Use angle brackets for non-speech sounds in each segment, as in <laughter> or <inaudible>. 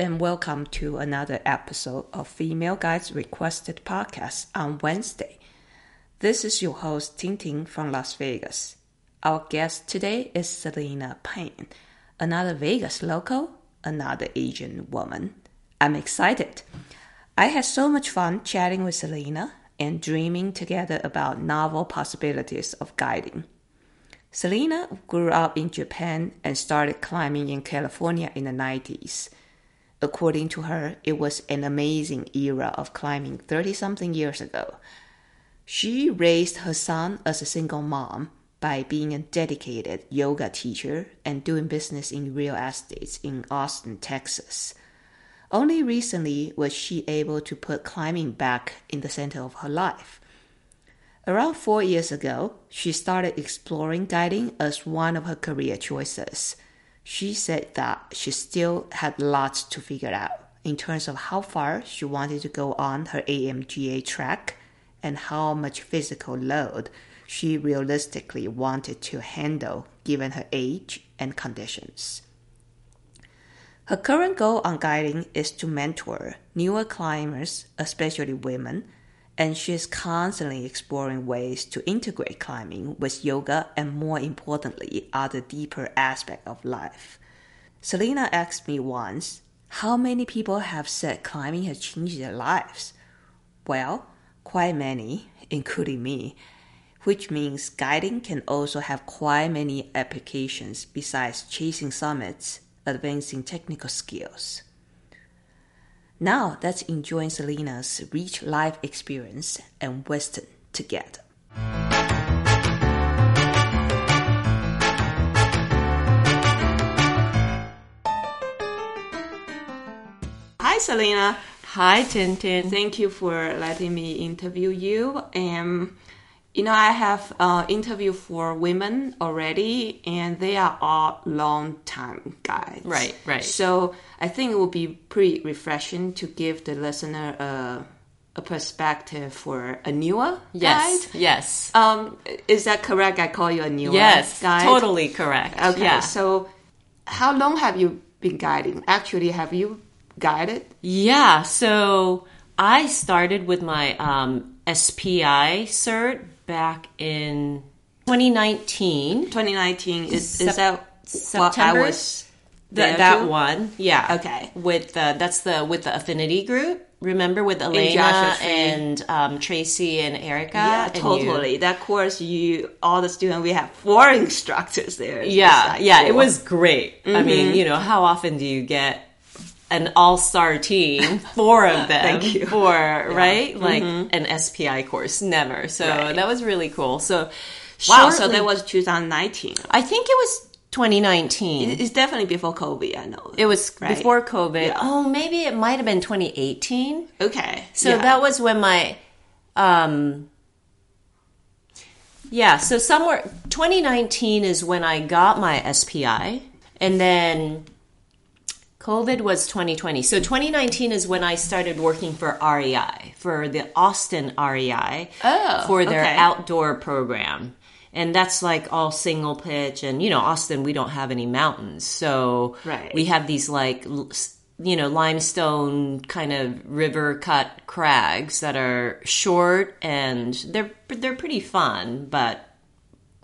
and welcome to another episode of Female Guides Requested Podcast on Wednesday. This is your host, Ting Ting from Las Vegas. Our guest today is Selena Pang, another Vegas local, another Asian woman. I'm excited. I had so much fun chatting with Selena and dreaming together about novel possibilities of guiding. Selena grew up in Japan and started climbing in California in the 90s. According to her, it was an amazing era of climbing 30 something years ago. She raised her son as a single mom by being a dedicated yoga teacher and doing business in real estate in Austin, Texas. Only recently was she able to put climbing back in the center of her life. Around four years ago, she started exploring guiding as one of her career choices. She said that she still had lots to figure out in terms of how far she wanted to go on her AMGA track and how much physical load she realistically wanted to handle given her age and conditions. Her current goal on guiding is to mentor newer climbers, especially women, and she is constantly exploring ways to integrate climbing with yoga and more importantly other deeper aspects of life. Selena asked me once how many people have said climbing has changed their lives? Well quite many including me which means guiding can also have quite many applications besides chasing summits advancing technical skills now let's enjoy Selena's rich life experience and wisdom together. Hi, Selena. Hi, Ting Ting. Thank you for letting me interview you. And you know, I have uh, interviewed for women already, and they are all long time guides. Right, right. So I think it would be pretty refreshing to give the listener a, a perspective for a newer yes, guide. Yes. Um, is that correct? I call you a newer guide. yes, guide. totally correct. Okay. Yeah. So, how long have you been guiding? Actually, have you guided? Yeah. So I started with my um, SPI cert back in 2019. 2019 is Sep- is that what I September? was Th- that one, yeah. Okay. With the that's the with the affinity group. Remember with Elena and um, Tracy and Erica. Yeah, and you. totally. That course, you all the students, we have four <laughs> instructors there. Yeah, yeah, it was great. I Mm-hmm. mean, you know, how often do you get an all-star team, four of <laughs> them, Thank you. Mm-hmm. for right, like an SPI course? Never. So Right. that was really cool. So wow. So that was 2019. I think it was 2019. It's definitely before COVID. I know. It was Right. before COVID. Yeah. Oh, maybe it might have been 2018. okay. So yeah. that was when my um yeah, so somewhere 2019 is when I got my SPI and then COVID was 2020. So 2019 is when I started working for REI, for the Austin REI Oh, for their okay. outdoor program. And that's like all single pitch and you know Austin we don't have any mountains. So Right. we have these like you know limestone kind of river cut crags that are short and they're they're pretty fun but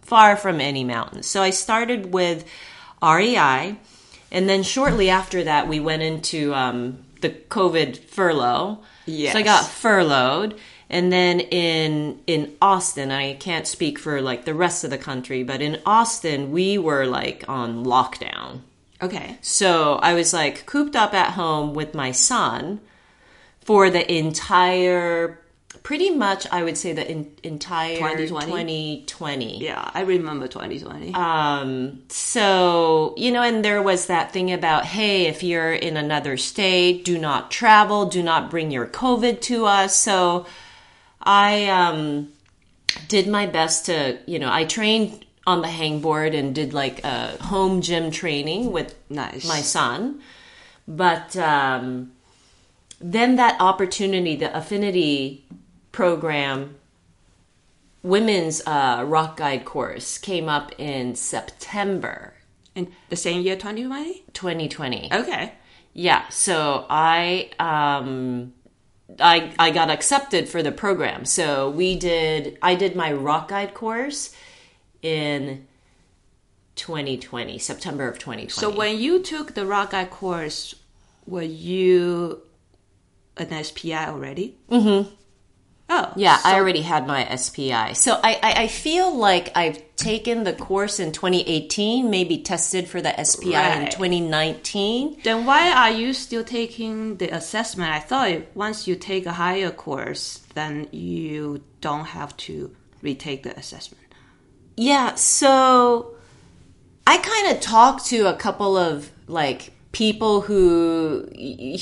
far from any mountains. So I started with REI and then shortly after that we went into um, the COVID furlough. Yes. So I got furloughed and then in in Austin I can't speak for like the rest of the country but in Austin we were like on lockdown. okay. So I was like cooped up at home with my son for the entire, pretty much, I would say the in, entire 2020? 2020. Yeah, I remember 2020. Um, so, you know, and there was that thing about, hey, if you're in another state, do not travel, do not bring your COVID to us. So I, um, did my best to, you know, I trained on the hangboard and did like a home gym training with Nice. my son. But um, then that opportunity, the affinity program, women's uh, rock guide course came up in September In the same year, 2020? 2020. Okay. Yeah, so I um I I got accepted for the program. So we did I did my rock guide course in 2020, September of 2020. So when you took the rock guide course, were you an SPI already? Mm-hmm. Oh, yeah, so- I already had my SPI. So I, I, I feel like I've taken the course in 2018, maybe tested for the SPI in 2019. Then why are you still taking the assessment? I thought once you take a higher course, then you don't have to retake the assessment. Yeah, so I kind of talked to a couple of like people who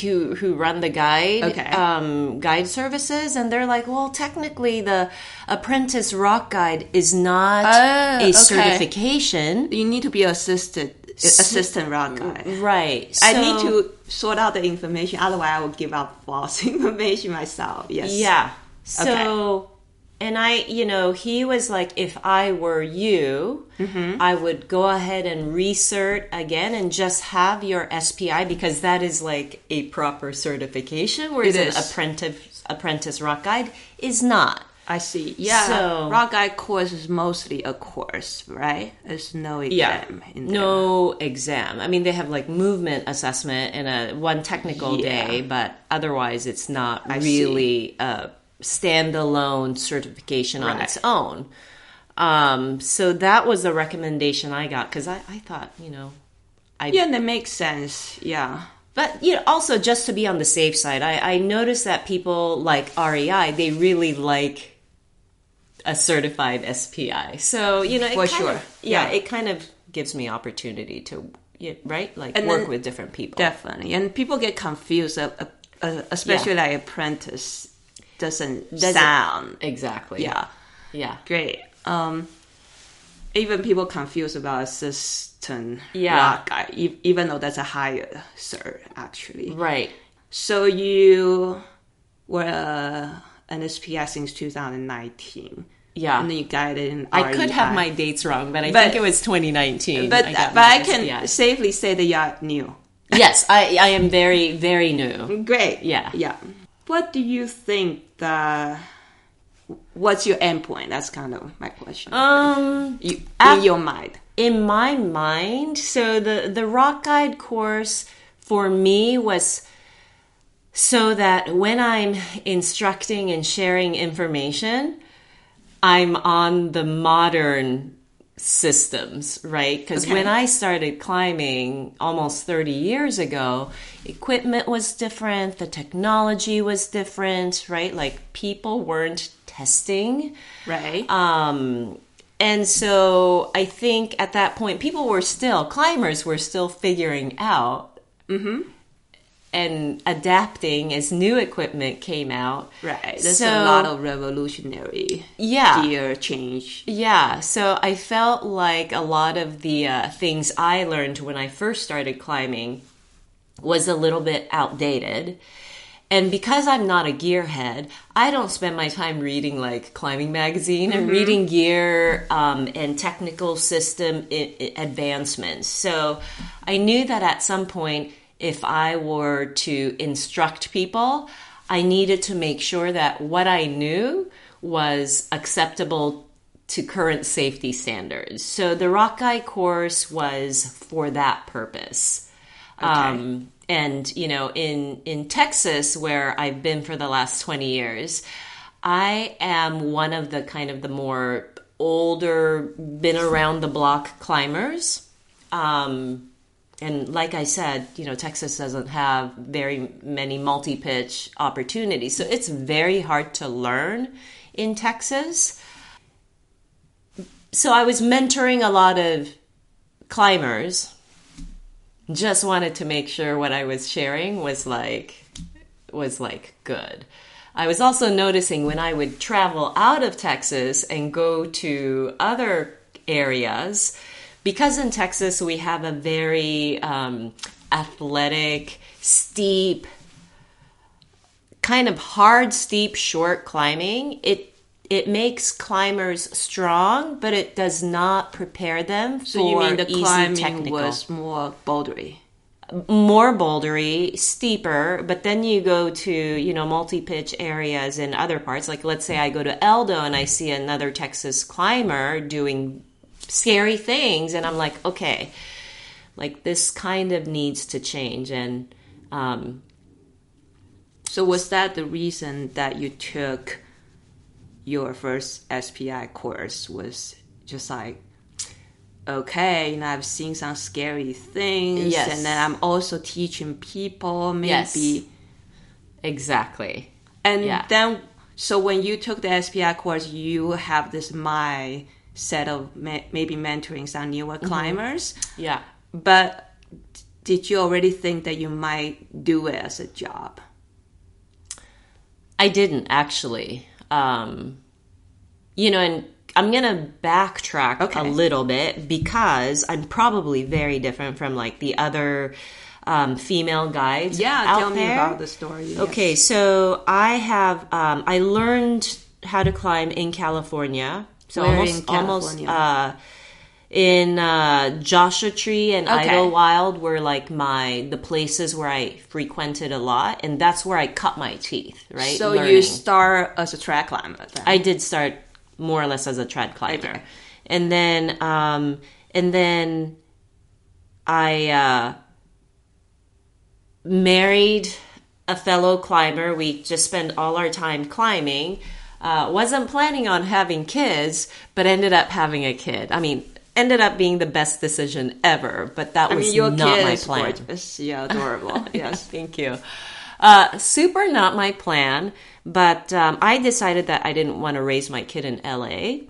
who who run the guide Okay. um, guide services, and they're like, well, technically, the apprentice rock guide is not Oh, a okay. certification, You need to be assisted, assistant rock guide. right? I need to sort out the information, otherwise I will give out false <laughs> information myself. Yes. Yeah. So, and I, you know, he was like, if I were you, Mm-hmm. I would go ahead and recert again and just have your SPI because that is like a proper certification, whereas It an apprentice apprentice rock guide is not. I see. Yeah. So- rock guide course is mostly a course, right? There's no exam in there. No exam. I mean, they have like movement assessment and a one technical Yeah. day, but otherwise, it's not I see. really a standalone certification on Right. its own. Um, so that was a recommendation I got because I, I thought, you know, I Yeah, that makes sense. Yeah. but you know, also just to be on the safe side, I, I noticed that people like REI, they really like a certified SPI. So you know, For sure. of, yeah, Yeah. it kind of gives me opportunity to yeah, right, like And work then- with different people. Definitely. And people get confused, uh, uh, uh, especially like apprentice doesn't, Doesn't- sound. Exactly. Yeah. Yeah. Great. Um, even people confused about assistant Yeah. guy, even though that's a higher sir actually. Right. So you were uh, an SPI since 2019. Yeah. And then you guided in I could have my dates wrong, but I But- think it was 2019. But, I but I can SPI. safely say that you are new. yes, I, I am very, very new. Great. Yeah. Yeah. What do you think the what's your endpoint? That's kind of my question. Um, you, in your mind. in my mind so the the rock guide course for me was so that when i'm instructing and sharing information i'm on the modern systems right because Okay. when i started climbing almost 30 years ago equipment was different the technology was different right like people weren't testing Right. um, and so I think at that point, people were still, climbers were still figuring out and adapting as new equipment came out. right. There's so- a lot of revolutionary Yeah. gear change. Yeah, so I felt like a lot of the uh, things I learned when I first started climbing was a little bit outdated. And because I'm not a gearhead, I don't spend my time reading like climbing magazine and reading gear um, and technical system I- advancements. So I knew that at some point, if I were to instruct people, I needed to make sure that what I knew was acceptable to current safety standards. So the Rock Guide course was for that purpose. Um, and you know, in in Texas, where I've been for the last twenty years, I am one of the kind of the more older, been around the block climbers. Um, and like I said, you know, Texas doesn't have very many multi pitch opportunities, so it's very hard to learn in Texas. So I was mentoring a lot of climbers just wanted to make sure what I was sharing was like was like good. I was also noticing when I would travel out of Texas and go to other areas, because in Texas we have a very um, athletic, steep, kind of hard, steep, short climbing. It it makes climbers strong, but it does not prepare them So for you mean the easy climbing technical. was more bouldery? more bouldery, steeper, but then you go to, you know, multi-pitch areas in other parts. Like let's say I go to Eldo and I see another Texas climber doing scary things and I'm like, okay, like this kind of needs to change and um So was that the reason that you took your first SPI course was just like okay, you know, I've seen some scary things Yes. and then I'm also teaching people maybe Yes. exactly. And Yeah. then, so when you took the SPI course, you have this my set of ma- maybe mentoring some newer Mm-hmm. climbers. Yeah. But did you already think that you might do it as a job? I didn't actually. Um, you know, and I'm gonna backtrack Okay. a little bit because I'm probably very different from like the other um, female guides. Yeah, tell me about the story. yes. Okay, so I have um, I learned how to climb in California. So Where almost in almost uh, in uh, Joshua Tree and Okay. Idyllwild were like my the places where I frequented a lot, and that's where I cut my teeth. Right. So you start as a trad climber then? I did start more or less as a trad climber, Okay. and then um, and then I uh, married a fellow climber. We just spend all our time climbing. Uh, wasn't planning on having kids, but ended up having a kid. I mean, ended up being the best decision ever. But that I was mean, your not kid my is plan. gorgeous. Yeah, <laughs> adorable. yes. Thank you. Uh, super not my plan, but um, I decided that I didn't want to raise my kid in LA.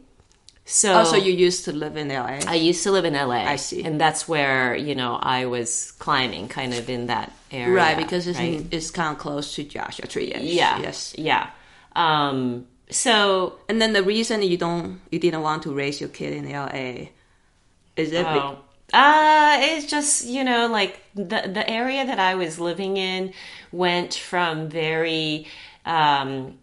So, Oh, so you used to live in LA? I used to live in LA. I see. And that's where, you know, I was climbing kind of in that area. right, because it's, right? it's kind of close to Joshua Tree. yeah. Yes. Yeah. Um, so, And then the reason you don't, you didn't want to raise your kid in LA, is it? be- Oh. Uh, it's just, you know, like the the area that I was living in went from very um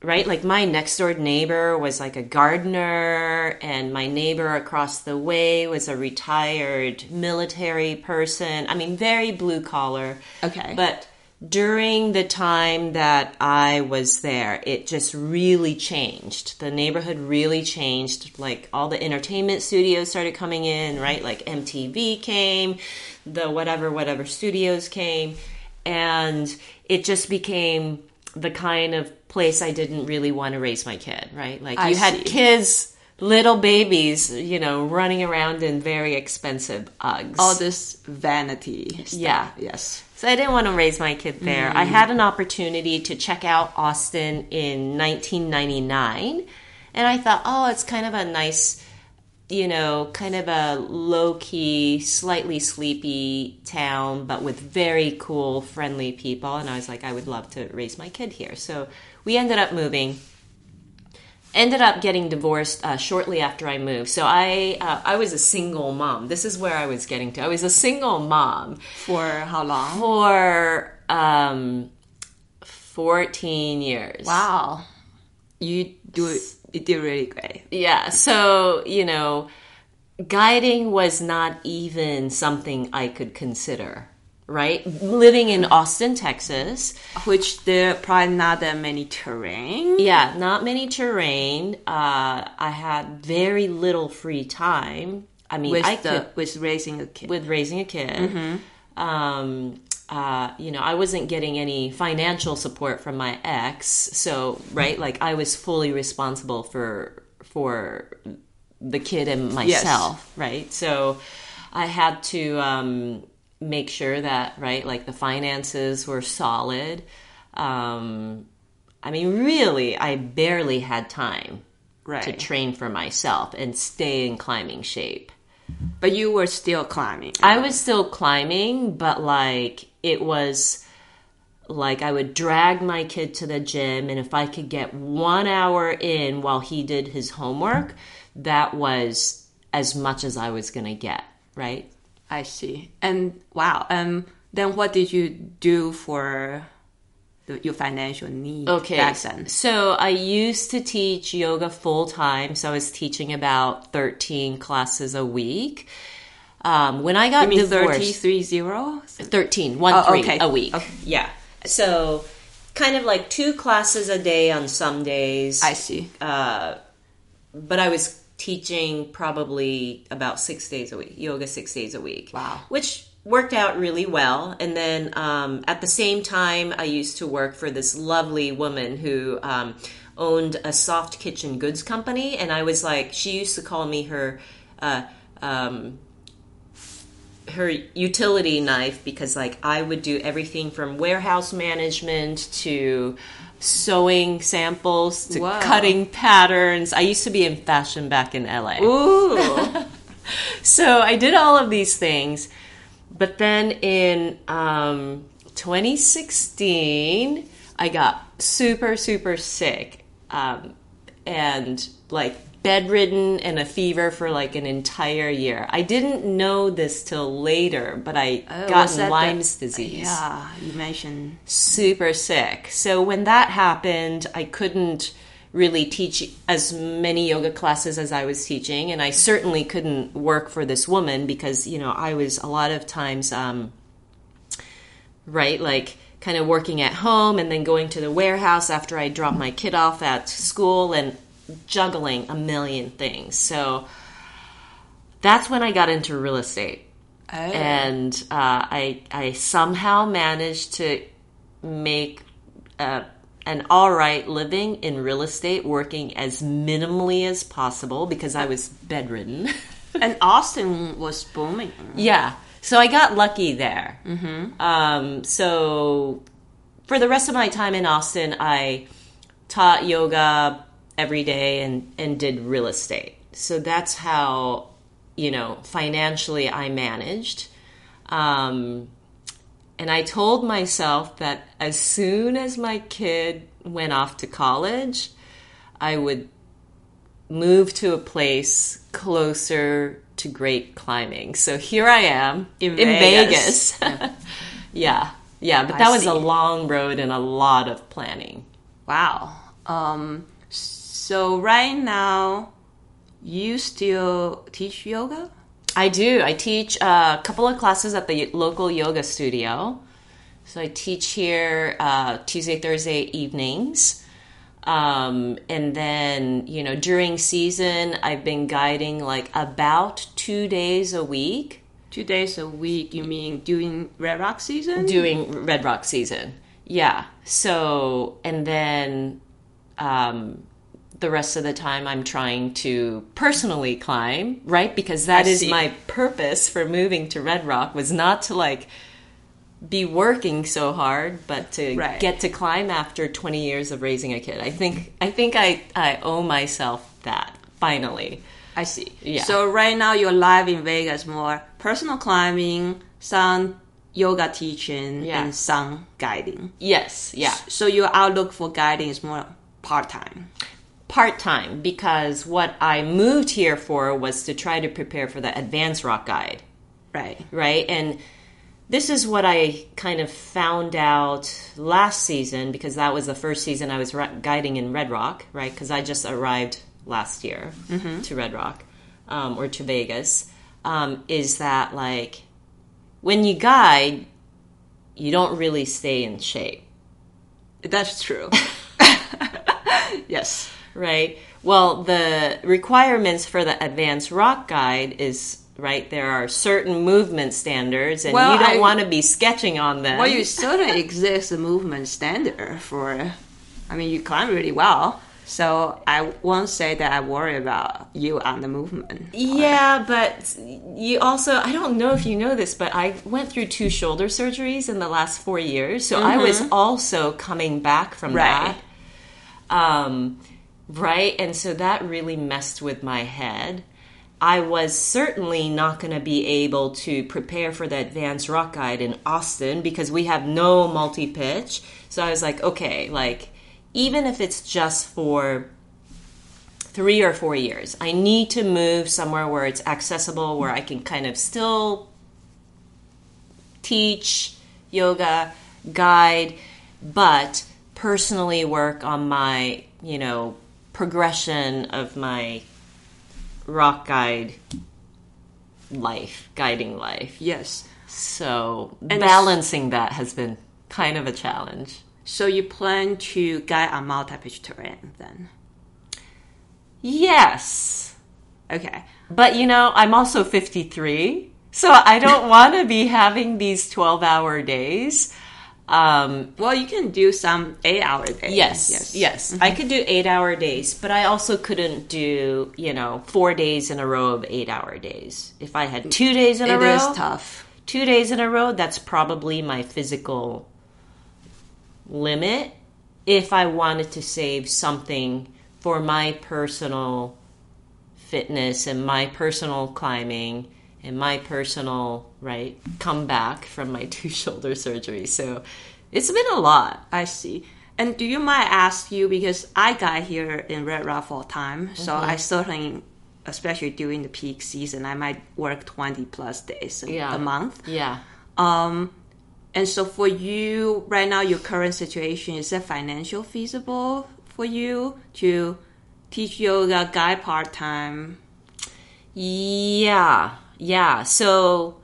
right like my next door neighbor was like a gardener and my neighbor across the way was a retired military person. I mean, very blue collar. Okay. But during the time that I was there, it just really changed. The neighborhood really changed. Like all the entertainment studios started coming in, right? Like MTV came, the whatever, whatever studios came. And it just became the kind of place I didn't really want to raise my kid, right? Like I you had see. kids, little babies, you know, running around in very expensive Uggs. all this vanity stuff. Yeah. Yes. So I didn't want to raise my kid there. I mm-hmm. had an opportunity to check out Austin in 1999, and I thought, oh, it's kind of a nice, you know, kind of a low key, slightly sleepy town, but with very cool, friendly people. And I was like, I would love to raise my kid here. So we ended up moving ended up getting divorced uh, shortly after I moved. So I uh, I was a single mom. This is where I was getting to. I was a single mom For how long? for um 14 years. Wow. You do it. You did really great. Yeah, so, you know, guiding was not even something I could consider, right? Living in Austin, Texas, Which there probably not that many terrain. yeah, not many terrain. Uh, I had very little free time. I mean, With I the could with raising a kid. with raising a kid. Um, uh, you know, I wasn't getting any financial support from my ex, so right, like I was fully responsible for for the kid and myself, right? So I had to um, make sure that right, like the finances were solid. Um, I mean, really, I barely had time right. to train for myself and stay in climbing shape. but you were still climbing. I was still climbing, but like it was like I would drag my kid to the gym, and if I could get one hour in while he did his homework, that was as much as I was going to get, right? I see. And wow. Um. Then what did you do for the, your financial needs Okay. back then? So I used to teach yoga full time. So I was teaching about 13 classes a week. Um, when I got divorced, 30, three zero? 13, one Oh, three okay. a week. Okay. Yeah. So kind of like two classes a day on some days. I see. Uh, but I was teaching probably about six days a week, yoga six days a week. Wow. Which worked out really well. And then um, at the same time, I used to work for this lovely woman who um, owned a soft kitchen goods company. And I was like, she used to call me her. Uh, um, her utility knife because like I would do everything from warehouse management to sewing samples to Wow. cutting patterns. I used to be in fashion back in LA. Ooh. <laughs> So I did all of these things. But then in um, 2016, I got super, super sick um, and like bedridden and a fever for like an entire year. I didn't know this till later, but I Oh, got that the- Lyme's disease Yeah, you mentioned. super sick. So when that happened, I couldn't really teach as many yoga classes as I was teaching, and I certainly couldn't work for this woman because you know I was a lot of times, um, right, like kind of working at home and then going to the warehouse after I dropped my kid off at school and juggling a million things. So that's when I got into real estate Oh. and uh, I I somehow managed to make uh, an all right living in real estate, working as minimally as possible because I was bedridden. <laughs> and Austin was booming. yeah, so I got lucky there. Mm-hmm. Um, so for the rest of my time in Austin, I taught yoga every day and and did real estate. So that's how you know financially I managed. Um, and I told myself that as soon as my kid went off to college, I would move to a place closer to great climbing. So here I am In Vegas. Vegas. <laughs> yeah. Yeah, but I that was a long road and a lot of planning. Wow. Um. So right now, you still teach yoga? I do. I teach a couple of classes at the local yoga studio. So I teach here uh, Tuesday, Thursday evenings. Um, and then, you know, during season, I've been guiding like about two days a week Two days a week. You mean doing Red Rock season? doing Red Rock season. Yeah. So, and then um, the rest of the time I'm trying to personally climb, right? Because that I is see. my purpose for moving to Red Rock was not to like be working so hard, but to Right. get to climb after 20 years of raising a kid. I think I think I I owe myself that finally. I see. Yeah. So right now you're live in Vegas more personal climbing, some yoga teaching, Yeah. and some guiding. Yes, yeah. So your outlook for guiding is more part time. Part time because what I moved here for was to try to prepare for the advanced rock guide, Right. right? And this is what I kind of found out last season because that was the first season I was guiding in Red Rock, right? Because I just arrived last year to Red Rock um, or to Vegas. Um, is that like when you guide, you don't really stay in shape. That's true. <laughs> <laughs> yes. Right? Well, the requirements for the advanced rock guide is right. There are certain movement standards, and Well, you don't I- want to be sketching on them. Well, you certainly exist a movement standard for. I mean, you climb really well. So I won't say that I worry about you on the movement. yeah, but you also, I don't know if you know this, but I went through two shoulder surgeries in the last four years. So I was also coming back from Mm-hmm. Right. that. Um, right. And so that really messed with my head. I was certainly not going to be able to prepare for the advanced rock guide in Austin because we have no multi pitch. So I was like, okay, like, even if it's just for three or four years, I need to move somewhere where it's accessible, where I can kind of still teach yoga, guide, but personally work on my, you know, progression of my rock guide life, guiding life. Yes. So And- balancing that has been kind of a challenge. So you plan to guide on multi-pitch terrain then? Yes. Okay. But you know, I'm also 53, so I don't want to be having these 12 hour days. Um, Well, you can do some eight-hour days. yes, yes, yes. I could do eight hour days, but I also couldn't do, you know, four days in a row of eight hour days. If I had two days in a row, is tough. two days in a row, that's probably my physical limit. If I wanted to save something for my personal fitness and my personal climbing and my personal right comeback from my <laughs> two shoulder surgery. So it's been a lot. I see. And do you mind ask you because I got here in Red Rock full time, so Mm-hmm. I certainly, especially during the peak season, I might work twenty plus days a, Yeah. a month. Yeah. Um, and so for you right now, your current situation is that financial feasible for you to teach yoga, guy part time? Yeah, yeah. So,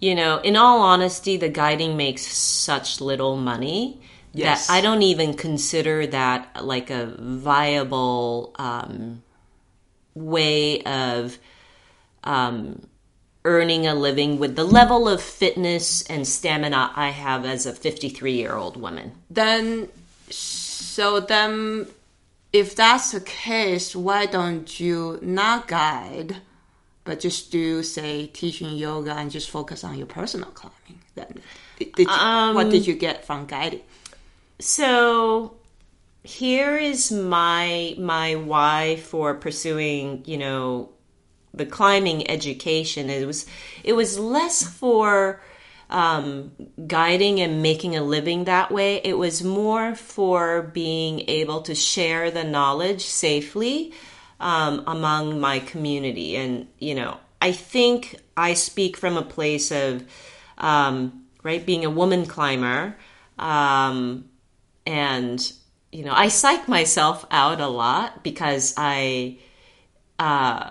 you know, in all honesty, the guiding makes such little money Yes. that I don't even consider that like a viable um, way of um, earning a living with the level of fitness and stamina I have as a 53 year old woman. Then, so then, if that's the case, why don't you not guide, but just do say teaching yoga and just focus on your personal climbing? Then, did, you, what did you get from guiding? So here is my my why for pursuing, you know, the climbing education. It was it was less for um, guiding and making a living that way. It was more for being able to share the knowledge safely um, among my community. And you know, I think I speak from a place of um, right being a woman climber. Um, and you know i psych myself out a lot because i uh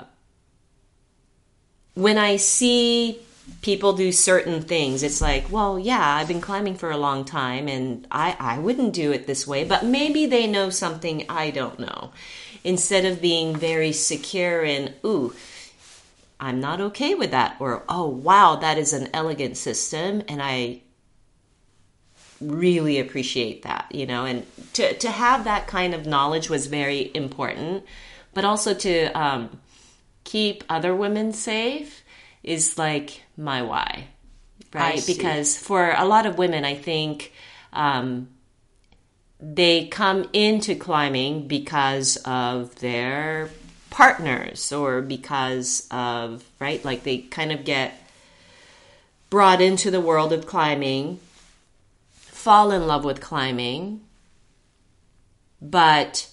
when i see people do certain things it's like well yeah i've been climbing for a long time and i i wouldn't do it this way but maybe they know something i don't know instead of being very secure in ooh i'm not okay with that or oh wow that is an elegant system and i really appreciate that, you know, and to, to have that kind of knowledge was very important, but also to um, keep other women safe is like my why, right? Because for a lot of women, I think um, they come into climbing because of their partners or because of, right? Like they kind of get brought into the world of climbing fall in love with climbing, but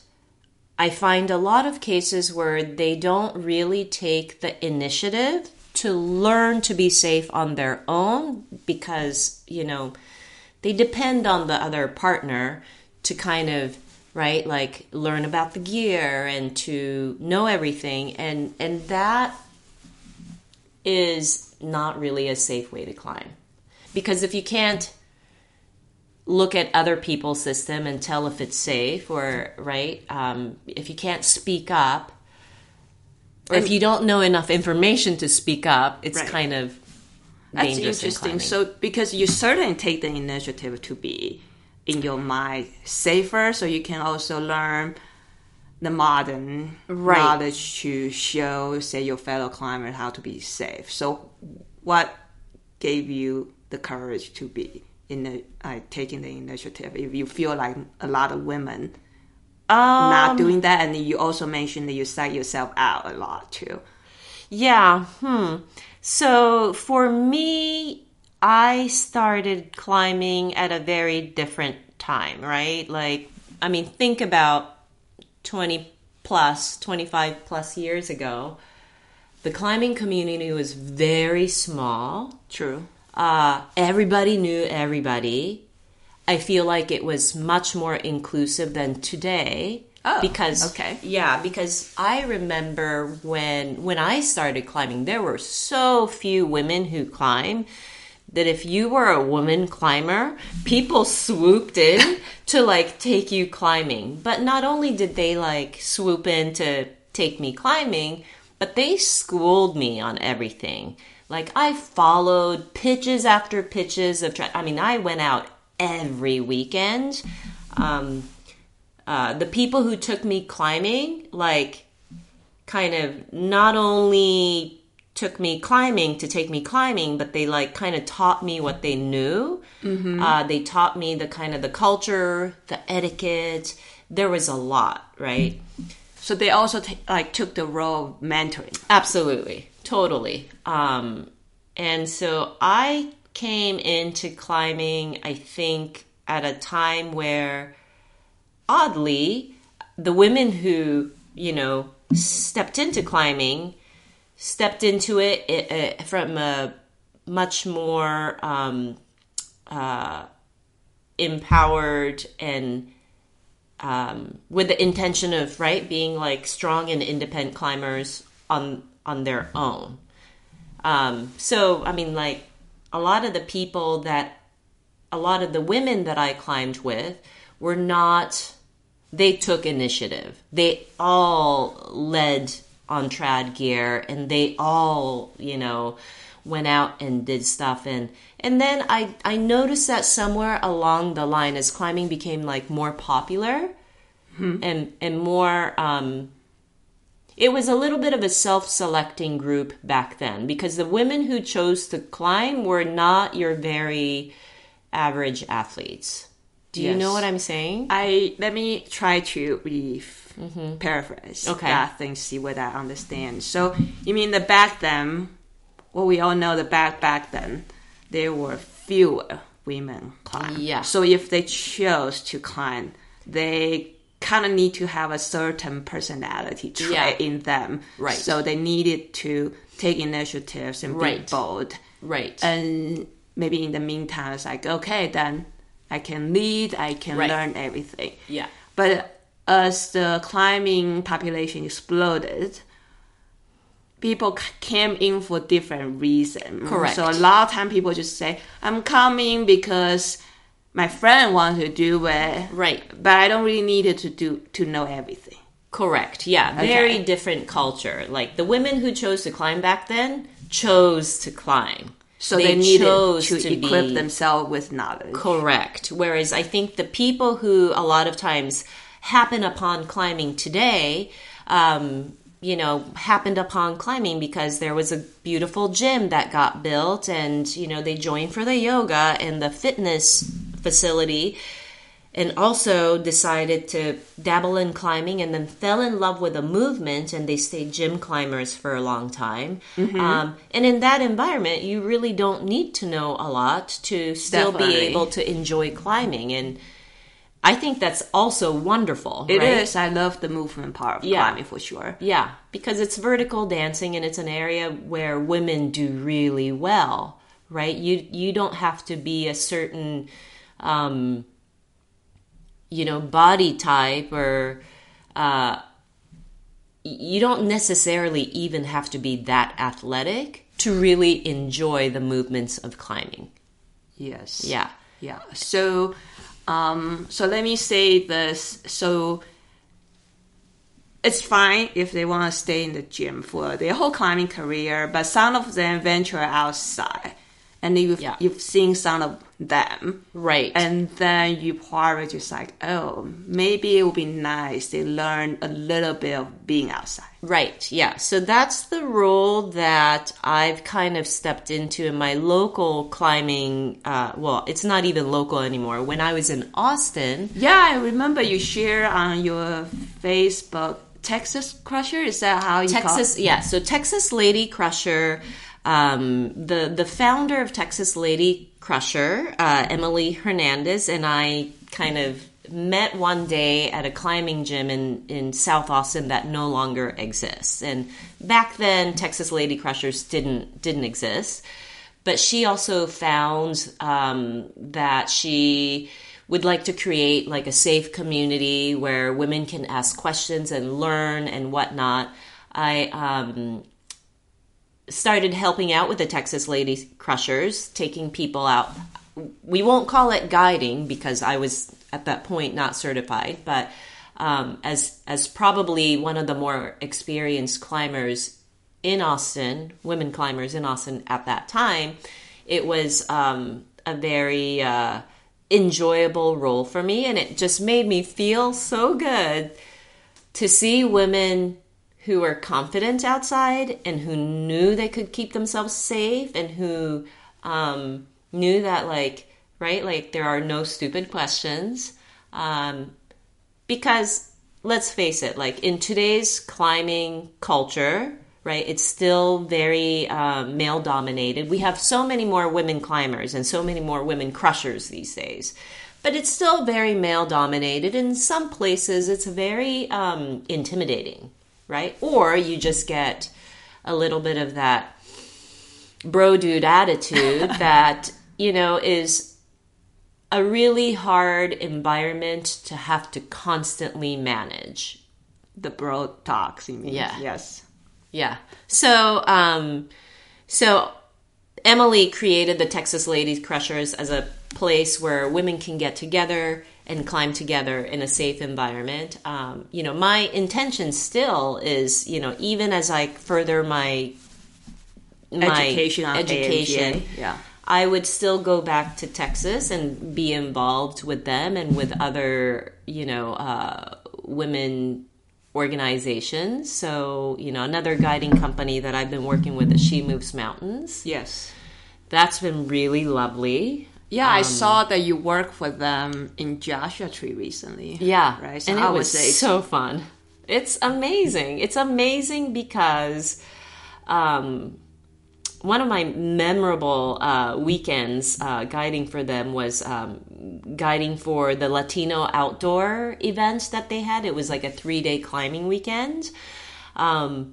I find a lot of cases where they don't really take the initiative to learn to be safe on their own because, you know, they depend on the other partner to kind of right like learn about the gear and to know everything and and that is not really a safe way to climb because if you can't look at other people's system and tell if it's safe or right um, if you can't speak up or if you don't know enough information to speak up it's Right. kind of That's dangerous in interesting. So because you certainly take the initiative to be in your mind safer, so you can also learn the modern Right. knowledge to show, say, your fellow climber how to be safe. So, what gave you the courage to be in the uh, taking the initiative? If you feel like a lot of women Um, not doing that, and you also mentioned that you psych yourself out a lot too. Yeah. Hmm. So for me, I started climbing at a very different time, right? Like, I mean, think about 20 plus, 25 plus years ago. The climbing community was very small. True. Uh, everybody knew everybody. I feel like it was much more inclusive than today. Oh, because okay. yeah, because I remember when when I started climbing, there were so few women who climb that if you were a woman climber, people swooped in to like take you climbing. But not only did they like swoop in to take me climbing, but they schooled me on everything. Like I followed pitches after pitches of. Tra- I mean, I went out every weekend. Um, uh, the people who took me climbing, like, kind of not only took me climbing to take me climbing, but they like kind of taught me what they knew. Mm-hmm. Uh, they taught me the kind of the culture, the etiquette. There was a lot, right? So they also t- like took the role of mentoring. Absolutely, totally. Um, and so I came into climbing, I think, at a time where oddly, the women who, you know, stepped into climbing stepped into it, it, from a much more um, uh, empowered and um, with the intention of right being like strong and independent climbers on on their own. Um, so I mean, like a lot of the people that a lot of the women that I climbed with were not they took initiative. They all led on trad gear and they all, you know, went out and did stuff and and then I I noticed that somewhere along the line as climbing became like more popular mm-hmm. and and more um it was a little bit of a self-selecting group back then because the women who chose to climb were not your very average athletes. Do you yes. know what I'm saying? I let me try to re mm-hmm. paraphrase okay. that thing, see what I understand. So you mean the back then? Well, we all know the back back then there were fewer women climb. Yeah. So if they chose to climb, they kind of need to have a certain personality trait yeah. in them. Right. So they needed to take initiatives and right. be bold. Right. And maybe in the meantime, it's like okay, then I can lead, I can right. learn everything. Yeah. But as the climbing population exploded, people came in for different reasons. Correct. So a lot of time people just say, I'm coming because my friend wants to do it. Right. But I don't really need it to do to know everything. Correct. Yeah. Okay. Very different culture. Like the women who chose to climb back then chose to climb. So they, they needed to, to equip be, themselves with knowledge. Correct. Whereas I think the people who a lot of times happen upon climbing today, um, you know, happened upon climbing because there was a beautiful gym that got built and, you know, they joined for the yoga and the fitness facility and also decided to dabble in climbing and then fell in love with the movement and they stayed gym climbers for a long time mm-hmm. um, and in that environment you really don't need to know a lot to still Definitely. be able to enjoy climbing and I think that's also wonderful. It right? is. I love the movement part of yeah. climbing for sure. Yeah, because it's vertical dancing and it's an area where women do really well, right? You you don't have to be a certain um, you know body type or uh, you don't necessarily even have to be that athletic to really enjoy the movements of climbing. Yes. Yeah. Yeah. So, um, so let me say this. So, it's fine if they want to stay in the gym for their whole climbing career, but some of them venture outside and you've yeah. you've seen some of them, right? And then you probably just like, oh, maybe it would be nice they learn a little bit of being outside, right? Yeah. So that's the role that I've kind of stepped into in my local climbing. Uh, well, it's not even local anymore. When I was in Austin, yeah, I remember you share on your Facebook. Texas Crusher is that how you Texas? Yeah, so Texas Lady Crusher um, the the founder of Texas Lady Crusher, uh, Emily Hernandez, and I kind of met one day at a climbing gym in, in South Austin that no longer exists. And back then, Texas Lady Crushers didn't didn't exist. But she also found um, that she would like to create like a safe community where women can ask questions and learn and whatnot. I um, started helping out with the Texas Lady Crushers, taking people out. We won't call it guiding because I was at that point not certified, but um, as as probably one of the more experienced climbers in Austin, women climbers in Austin at that time, it was um, a very uh, enjoyable role for me, and it just made me feel so good to see women who were confident outside and who knew they could keep themselves safe and who um, knew that like right like there are no stupid questions um, because let's face it like in today's climbing culture right it's still very uh, male dominated we have so many more women climbers and so many more women crushers these days but it's still very male dominated in some places it's very um, intimidating right? Or you just get a little bit of that bro dude attitude <laughs> that, you know, is a really hard environment to have to constantly manage. The bro talks, you mean? Yeah. Yes. Yeah. So, um, so Emily created the Texas Ladies Crushers as a place where women can get together and climb together in a safe environment. Um, you know, my intention still is, you know, even as I further my my Education on education, AMGA, yeah. I would still go back to Texas and be involved with them and with other, you know, uh, women organizations. So, you know, another guiding company that I've been working with is She Moves Mountains. Yes. That's been really lovely. Yeah, I saw that you work with them in Joshua Tree recently. Yeah, Right. So and it was so fun. It's amazing. It's amazing because um, one of my memorable uh, weekends uh, guiding for them was um, guiding for the Latino outdoor events that they had. It was like a three day climbing weekend. Um,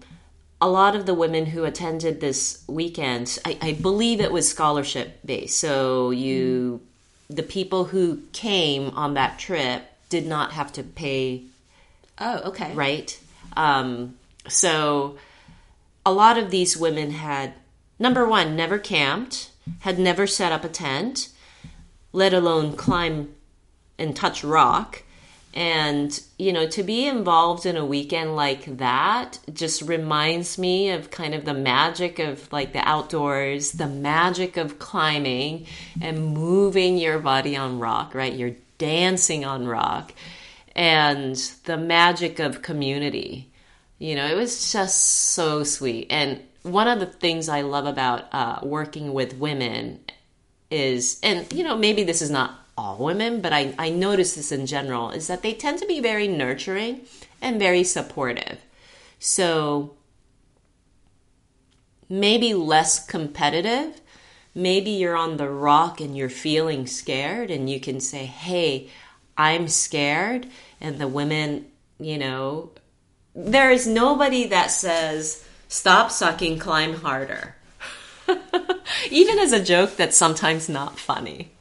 a lot of the women who attended this weekend, I, I believe it was scholarship based. So you, the people who came on that trip did not have to pay Oh, okay. right? Um, so a lot of these women had, number one, never camped, had never set up a tent, let alone climb and touch rock. And, you know, to be involved in a weekend like that just reminds me of kind of the magic of like the outdoors, the magic of climbing and moving your body on rock, right? You're dancing on rock and the magic of community. You know, it was just so sweet. And one of the things I love about uh, working with women is, and you know, maybe this is not all women, but I, I notice this in general, is that they tend to be very nurturing and very supportive. So maybe less competitive. Maybe you're on the rock and you're feeling scared, and you can say, Hey, I'm scared. And the women, you know, there is nobody that says, Stop sucking, climb harder. <laughs> even as a joke that's sometimes not funny.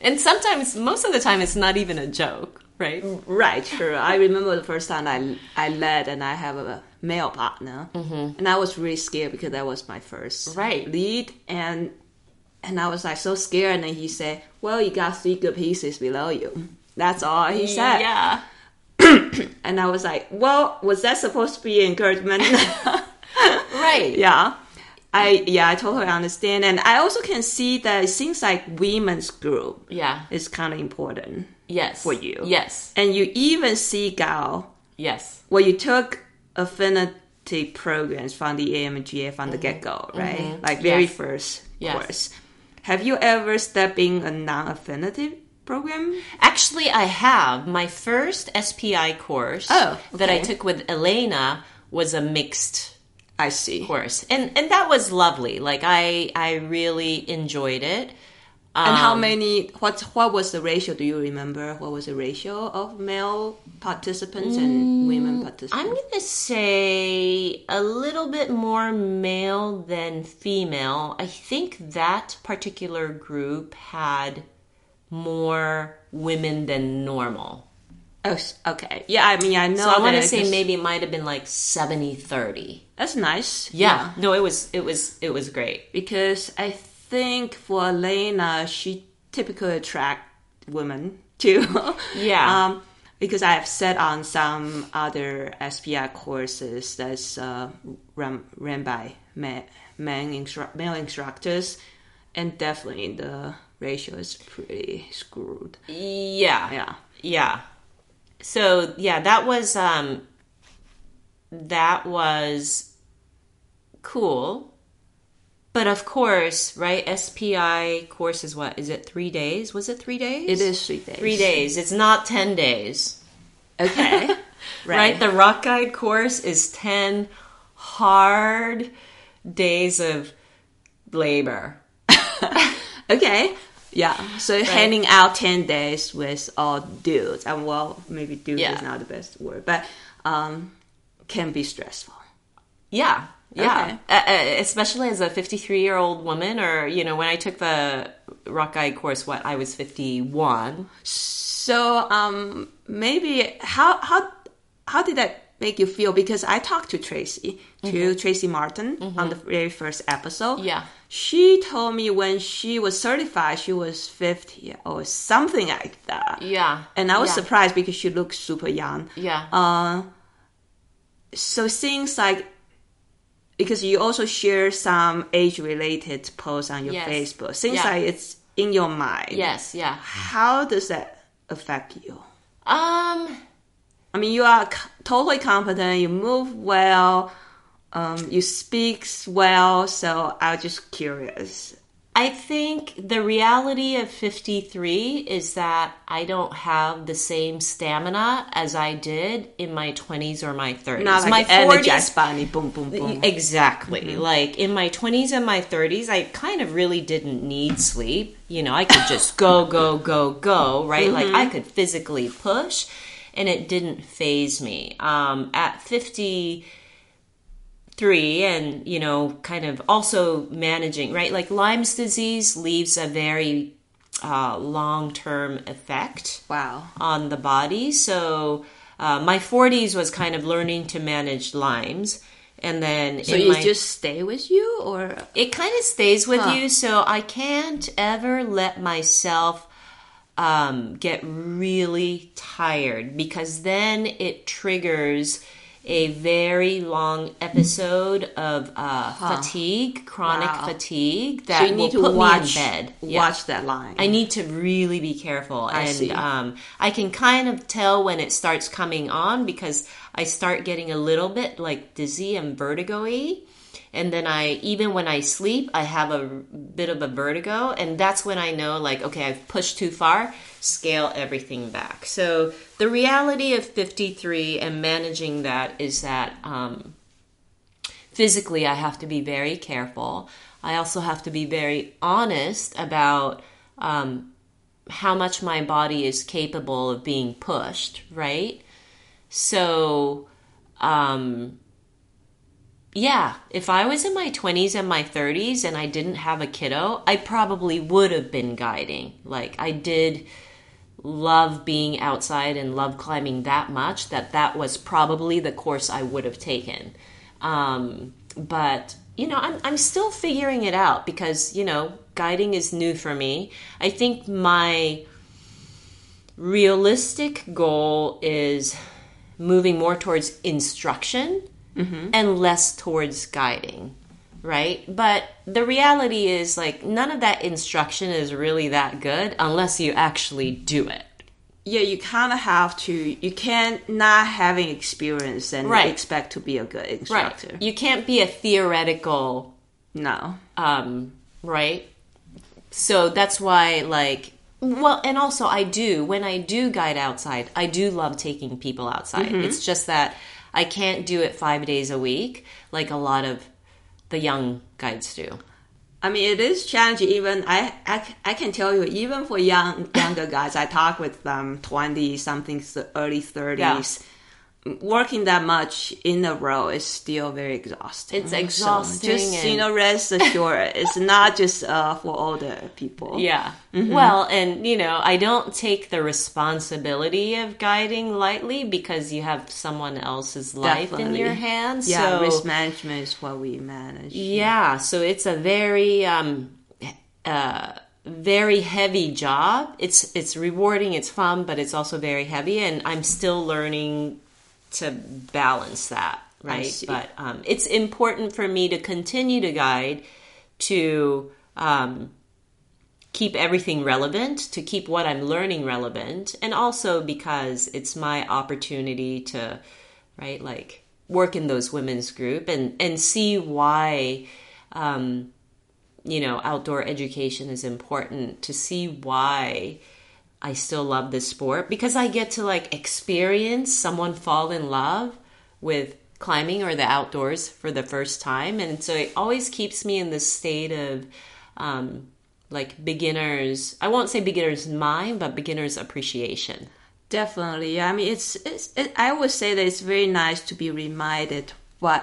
And sometimes, most of the time, it's not even a joke, right? Right, sure. I remember the first time I I led and I have a male partner, mm-hmm. and I was really scared because that was my first Right. lead, and and I was like so scared. And then he said, "Well, you got three good pieces below you." That's all he said. Yeah. <clears throat> And I was like, "Well, was that supposed to be encouragement?" <laughs> Right. <laughs> yeah. I yeah, I totally understand, and I also can see that it seems like women's group Yeah. is kind of important, Yes. For you. Yes. and you even see Gao Yes. well, you took affinity programs from the AMGA from the mm-hmm. get go, right? Mm-hmm. Like very Yes. first Yes. course. Have you ever stepped in a non-affinity program? Actually, I have. My first SPI course Oh, that I took with Elena was a mixed I see. Of course. And and that was lovely. Like I I really enjoyed it. And how Um, many? What what was the ratio? Do you remember? What was the ratio of male participants and women participants? I'm going to say a little bit more male than female. I think that particular group had more women than normal. Oh, okay. Yeah, I mean, I know. So I want to say because- maybe it might have been like 70-30. That's nice. Yeah. No, it was it was it was great. because I think for Elena, she typically attract women too. <laughs> Yeah. um, because I have sat on some other SPI courses that's uh, run ran by men, men instru- male instructors, and definitely the ratio is pretty screwed. Yeah. Yeah. Yeah. So yeah, that was um that was cool. But of course, right, SPI course is what? Is it three days? Was it three days? It is three days. three days. It's not ten days. Okay. <laughs> Right. The rock guide course is ten hard days of labor. <laughs> Okay. Yeah. So handing out 10 days with all dudes. And well, maybe dude Yeah. is not the best word, but um, can be stressful. Yeah. Yeah. Okay. Uh, uh, especially as a 53 year old woman, or, you know, when I took the rock guide course, what, I was 51. So um, maybe how how how did that make you feel? Because I talked to Tracy, to Tracy Martin on the very first episode. Yeah. She told me when she was certified, she was 50 or something like that. Yeah. And I was Yeah. surprised because she looked super young. Yeah. Uh, so things like because you also share some age related posts on your Yes. Facebook. Things Yeah. like it's in your mind. yes. Yeah. How does that affect you? Um, I mean, you are c- totally competent. You move well. Um, you speak well. So I'm just curious. I think the reality of 53 is that I don't have the same stamina as I did in my 20s or my 30s. Not like my energized body. Boom, boom, boom. Exactly. Like in my 20s and my 30s, I kind of really didn't need sleep. You know, I could just go, go, go, go, right? Like I could physically push and it didn't phase me. Um, at 53 and, you know, kind of also managing, right? Like Lyme's disease leaves a very uh, long term effect Wow. on the body. So uh, my 40s was kind of learning to manage Lyme's. And then So it my, just stay with you, or it kind of stays with Huh. you. So I can't ever let myself um, get really tired because then it triggers a very long episode of uh, fatigue, chronic Wow. fatigue so that you need will to put watch me in bed. Yeah. watch that line. I need to really be careful, and see. um, I can kind of tell when it starts coming on because I start getting a little bit like dizzy and vertigo-y. And then I, even when I sleep, I have a bit of a vertigo, and that's when I know, like, okay, I've pushed too far, scale everything back. So the reality of 53 and managing that is that um, physically I have to be very careful. I also have to be very honest about um, how much my body is capable of being pushed, right? So, um, yeah, if I was in my 20s and my 30s and I didn't have a kiddo, I probably would have been guiding. Like, I did love being outside and love climbing that much that that was probably the course I would have taken. Um, but you know, I'm I'm still figuring it out because you know guiding is new for me. I think my realistic goal is moving more towards instruction and less towards guiding right but the reality is like none of that instruction is really that good unless you actually do it yeah, you kind of have to. You can't not having experience and Right. expect to be a good instructor. you can't be a theoretical No. um, right? So that's why, like, well, and also I do when I do guide outside, I do love taking people outside. It's just that I can't do it five days a week like a lot of the young guides do. I mean, it is challenging. Even I, I, I can tell you, even for young younger guys, I talk with them twenty something, early thirties. Working that much in a row is still very exhausting. It's exhausting So just you know, rest assured, it's not just uh, for older people. Yeah. Mm-hmm. Well, and you know, I don't take the responsibility of guiding lightly because you have someone else's life in your hands. Yeah, so, risk management is what we manage. Yeah, so it's a very um uh very heavy job. It's it's rewarding, it's fun, but it's also very heavy and I'm still learning to balance that, right? But um it's important for me to continue to guide to um keep everything relevant, to keep what I'm learning relevant, and also because it's my opportunity to, right, like work in those women's group and and see why, um, you know, outdoor education is important. To see why I still love this sport because I get to like experience someone fall in love with climbing or the outdoors for the first time, and so it always keeps me in this state of. Um, like beginners i won't say beginners mind but beginners appreciation Definitely. I mean, it's, it's it, I would say that it's very nice to be reminded what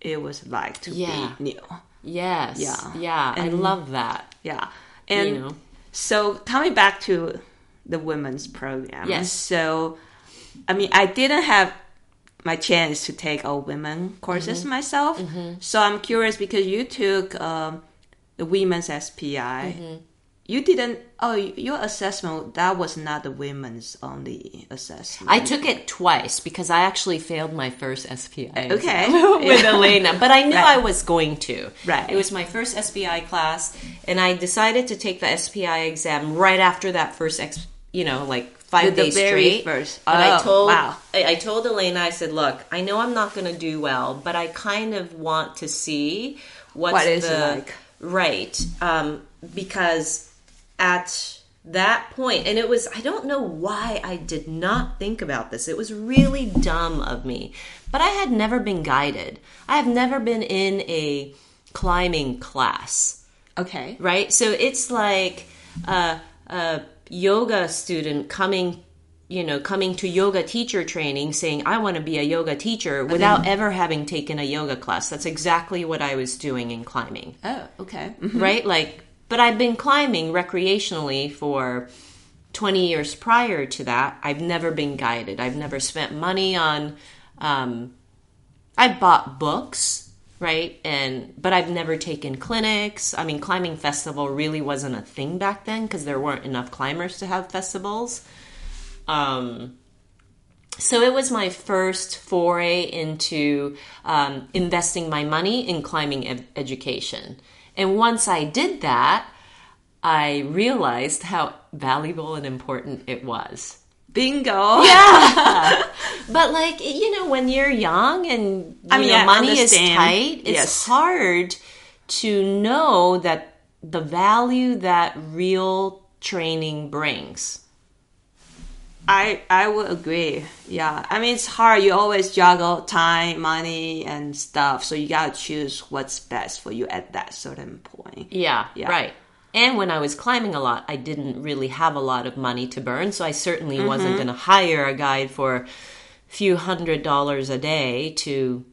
it was like to Yeah. be new. yes Yeah. yeah i love that Yeah. And you know. so coming back to the women's program. Yes. So, I mean, I didn't have my chance to take all women courses Mm-hmm. myself. So I'm curious because you took um, the women's SPI. Mm-hmm. You didn't. Oh, your assessment that was not the women's only assessment. i took it twice because i actually failed my first spi Okay. <laughs> with elena but i knew Right. i was going to Right. it was my first spi class and i decided to take the spi exam right after that first ex you know like five The- the days very straight first. But I Oh, told wow. I, I told Elena, I said, "Look, I know I'm not going to do well, but I kind of want to see what's What is the like? right um, because at that point, and it was I don't know why I did not think about this. It was really dumb of me, but I had never been guided. I have never been in a climbing class okay. right? So it's like a, a yoga student coming, you know, coming to yoga teacher training saying, I want to be a yoga teacher without ever having taken a yoga class. That's exactly what I was doing in climbing, Oh, okay. right? Like, but I've been climbing recreationally for 20 years prior to that. I've never been guided. I've never spent money on, um, I bought books, right? And but I've never taken clinics. I mean, climbing festival really wasn't a thing back then because there weren't enough climbers to have festivals. Um, so it was my first foray into um, investing my money in climbing ed- education. And once I did that, I realized how valuable and important it was. Bingo. Yeah. <laughs> but like you know, when you're young and you I mean, know, money is tight, it's Yes. hard to know that the value that real training brings. I I would agree. Yeah, I mean it's hard. You always juggle time, money, and stuff. So you gotta choose what's best for you at that certain point. Yeah, Yeah. right. And when I was climbing a lot, I didn't really have a lot of money to burn, so I certainly wasn't going to hire a guide for a few hundred dollars a day to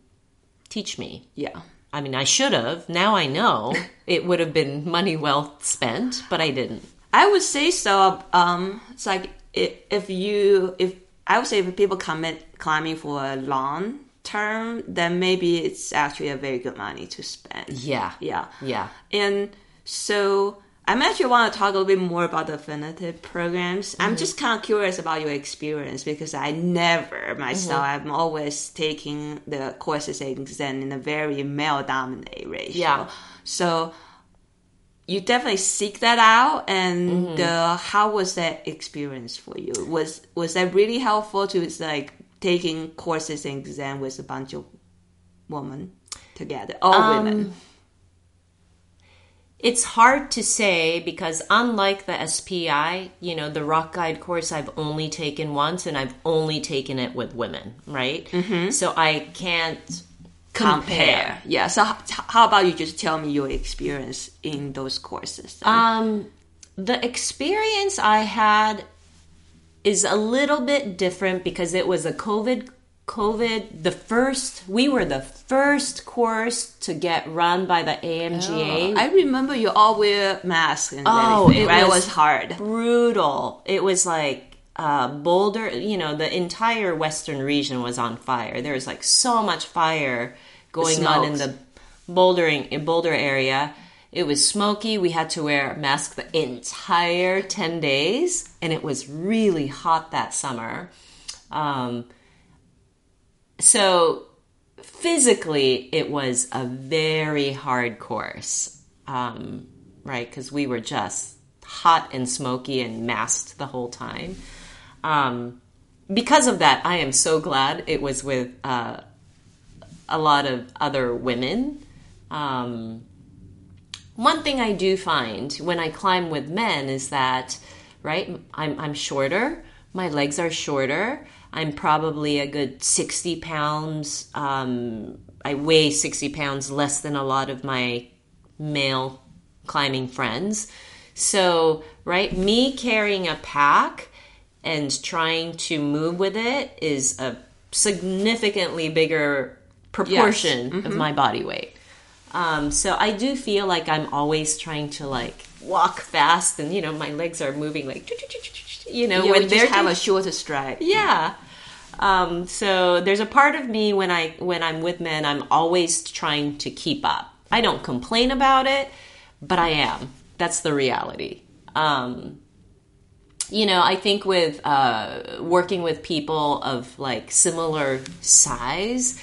teach me. Yeah, I mean, I should have. Now I know <laughs> it would have been money well spent, but I didn't. I would say so. Um, it's like if you if I would say if people commit climbing for a long term, then maybe it's actually a very good money to spend. Yeah. Yeah. Yeah. And so I'm actually want to talk a little bit more about the affinitive programs. I'm mm-hmm. just kind of curious about your experience because I never myself, mm-hmm. I'm always taking the courses and exam in a very male dominated ratio. Yeah. So you definitely seek that out and uh, how was that experience for you? Was was that really helpful to like taking courses and exam with a bunch of women together, all um, women? It's hard to say because unlike the SPI, you know, the rock guide course I've only taken once and I've only taken it with women, right? Mm-hmm. So I can't compare. Yeah. So how about you just tell me your experience in those courses? then? Um, the experience I had is a little bit different because it was a COVID COVID, the first, we were the first course to get run by the AMGA. I remember you all wear masks and Oh, everything, it right? was it was hard. brutal. It was like uh, Boulder, you know, the entire western region was on fire. There was like so much fire going on in the bouldering in Boulder area. It was smoky. We had to wear a mask the entire 10 days, and it was really hot that summer. Um, so physically, it was a very hard course, um, right? Because we were just hot and smoky and masked the whole time. Um, because of that, I am so glad it was with uh, a lot of other women. Um, one thing I do find when I climb with men is that, right, I'm, I'm shorter, my legs are shorter. I'm probably a good 60 pounds. Um, I weigh 60 pounds less than a lot of my male climbing friends. So, right, me carrying a pack and trying to move with it is a significantly bigger proportion of my body weight. Um, so I do feel like I'm always trying to like walk fast, and you know my legs are moving like you know Yeah, when they're have a shorter stride. yeah. Um, so there's a part of me when I when I'm with men, I'm always trying to keep up. I don't complain about it, but I am. That's the reality. Um, you know, I think with uh, working with people of like similar size,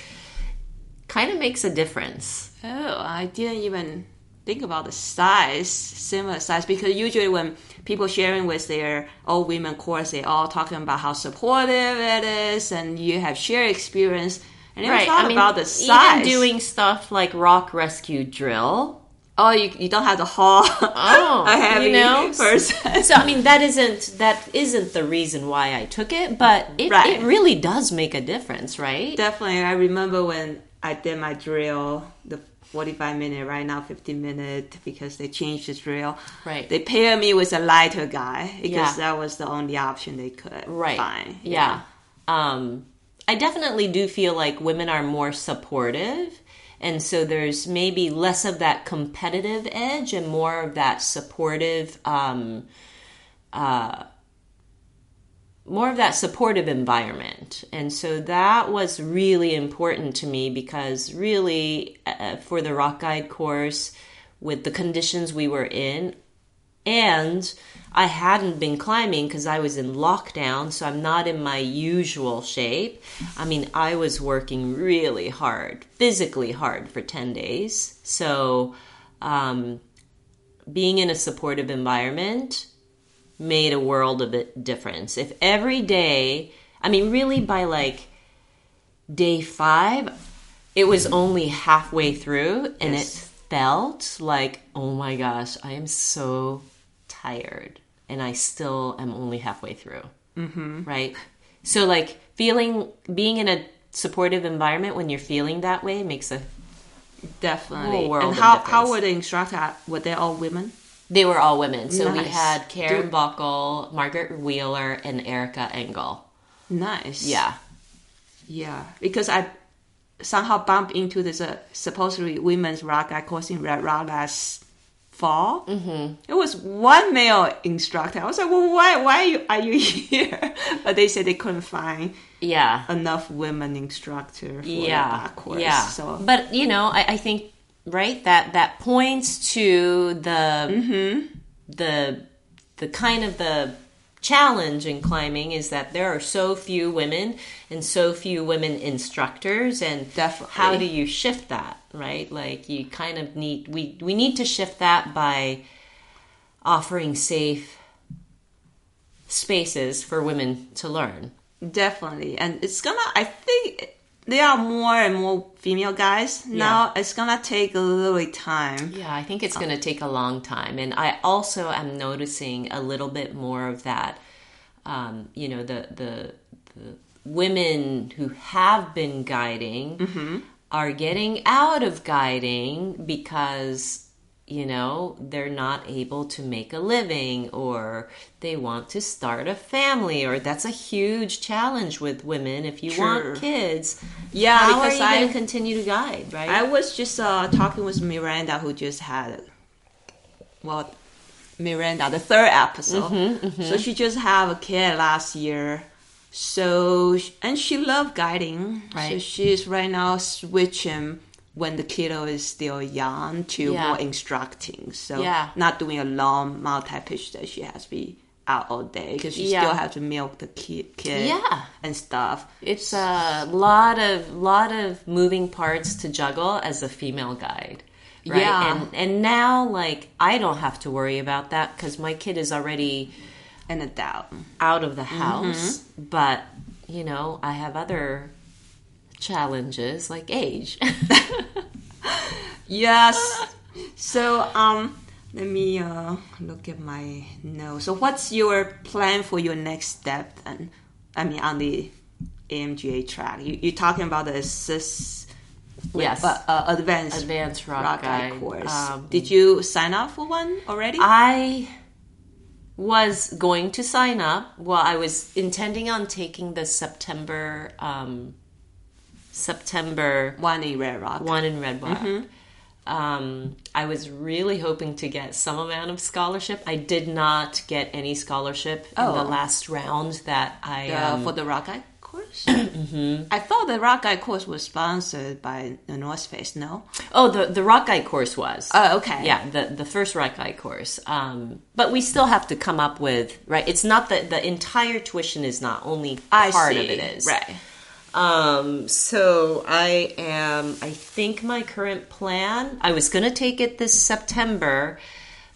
kind of makes a difference. Oh, I didn't even think about the size, similar size, because usually when people sharing with their all women course, they all talking about how supportive it is, and you have shared experience. And never thought about the size. even doing stuff like rock rescue drill. oh, you, you don't have to haul Oh, <laughs> a heavy you know? person. So I mean that isn't that isn't the reason why I took it, but it, Right. it really does make a difference, right? Definitely, I remember when I did my drill, the 45 minute, right now 15 minute, because they changed the drill. Right. They paired me with a lighter guy because Yeah. that was the only option they could right. find. Yeah. Um, I definitely do feel like women are more supportive. And so there's maybe less of that competitive edge and more of that supportive, um, uh, more of that supportive environment. And so that was really important to me because really uh, for the rock guide course with the conditions we were in and I hadn't been climbing because I was in lockdown, so I'm not in my usual shape. I mean, I was working really hard, physically hard for 10 days. So, um, being in a supportive environment made a world of it difference. If every day, I mean, really by like day five, it was only halfway through and Yes. it felt like, oh my gosh, I am so tired and I still am only halfway through. Mm-hmm. Right? So, like, feeling, being in a supportive environment when you're feeling that way makes a, Definitely. And how, how were the instructors? Were they all women? They were all women. So we had Karen Dude. Bockel, Margaret Wheeler, and Erica Engel. Nice. Yeah. Yeah. Because I somehow bumped into this uh, supposedly women's rock guy course in Red Rock last fall. Mm-hmm. It was one male instructor. I was like, well, why, why are you, are you <laughs> here? But they said they couldn't find Yeah. enough women instructor for yeah. that course. Yeah. So But, you know, I, I think, right, that, that points to the, Mm-hmm. the, the kind of the challenge in climbing is that there are so few women and so few women instructors and Definitely. how do you shift that right like you kind of need we we need to shift that by offering safe spaces for women to learn definitely. And it's gonna, I think there are more and more female guys now. It's gonna take a little bit time. Yeah, I think it's going to take a long time. And I also am noticing a little bit more of that. Um, you know, the, the, the women who have been guiding are getting out of guiding because you know, they're not able to make a living or they want to start a family or that's a huge challenge with women if you True. want kids. Yeah, how because are you I- going to continue to guide, right? I was just uh, talking with Miranda, who just had, well, Miranda, the third episode. Mm-hmm, So she just had a kid last year. So and she loved guiding. So Right. she's right now switching when the kiddo is still young to Yeah. more instructing. So Yeah. not doing a long multi pitch that she has to be out all day because she Yeah. still have to milk the kid, kid Yeah. and stuff. It's a lot of lot of moving parts to juggle as a female guide. Right? Yeah. And and now like I don't have to worry about that cuz my kid is already And a doubt. out of the mm-hmm. house, but you know, I have other challenges like age. <laughs> Yes. So um, let me uh look at my notes. So what's your plan for your next step? And I mean on the AMGA track, you you're talking about the assist. Yes. uh, uh, advanced Advanced rock, rock guide. course. Um, Did you sign up for one already? I was going to sign up. Well, I was intending on taking the September um, September one in Red Rock. one in Red Rock. Mm-hmm. Um, I was really hoping to get some amount of scholarship. I did not get any scholarship in Oh. the last round that I uh, um, for the rock guide course. <clears throat> mm-hmm. I thought the rock guide course was sponsored by the North Face. No. Oh, the the rock guide course was. Oh, okay. Yeah, the the first rock guide course. Um, but we still have to come up with right. It's not that the entire tuition is not only I part see. of it is right. Um, so I am. I think my current plan. I was going to take it this September,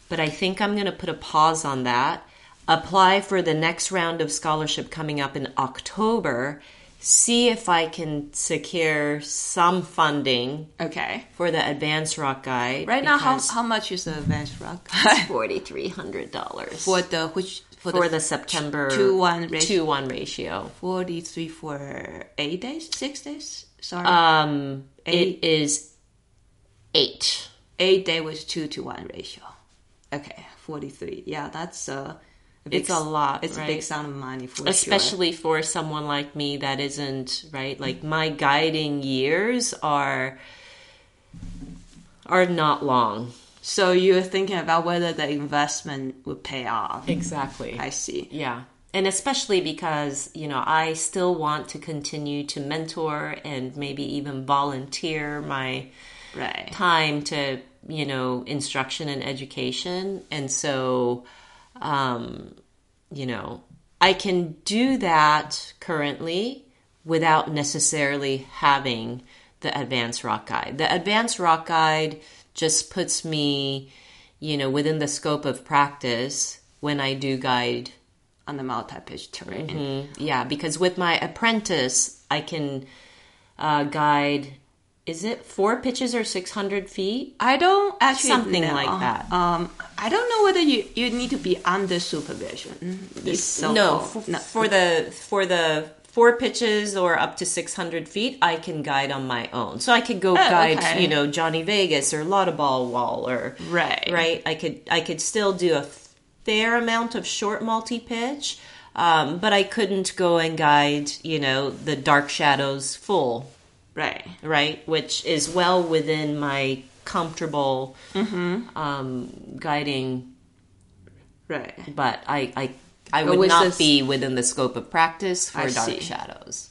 but I think I'm going to put a pause on that. Apply for the next round of scholarship coming up in October. See if I can secure some funding Okay. for the advanced rock guide. Right now, how, how much is the advanced rock <laughs> forty three hundred dollars for the which for, for the, the September two one ratio? two one ratio. forty three for eight days, six days? Sorry, Um, Eight. it is eight. eight day was two to one ratio. Okay, forty three. Yeah, that's uh, a big It's a lot, It's a big right? sum of money for sure. especially for someone like me that isn't right like my guiding years are are not long So you're thinking about whether the investment would pay off. exactly I see. yeah and especially because you know i still want to continue to mentor and maybe even volunteer my Right. time to you know instruction and education and so um you know i can do that currently without necessarily having the advanced rock guide the advanced rock guide just puts me you know within the scope of practice when i do guide On the multi-pitch terrain. Mm, yeah because with my apprentice i can uh, guide is it four pitches or 600 feet I don't actually Something know. like that. Um, I don't know whether you, you need to be under supervision. This no, f- for the for the four pitches or up to 600 feet i can guide on my own so i could go guide okay. you know johnny vegas or laudaball wall or Right. right i could i could still do a fair amount of short multi-pitch um, but i couldn't go and guide you know the dark shadows full right. right which is well within my comfortable um, guiding Right. but I I, I would not this- be within the scope of practice for I dark see. shadows.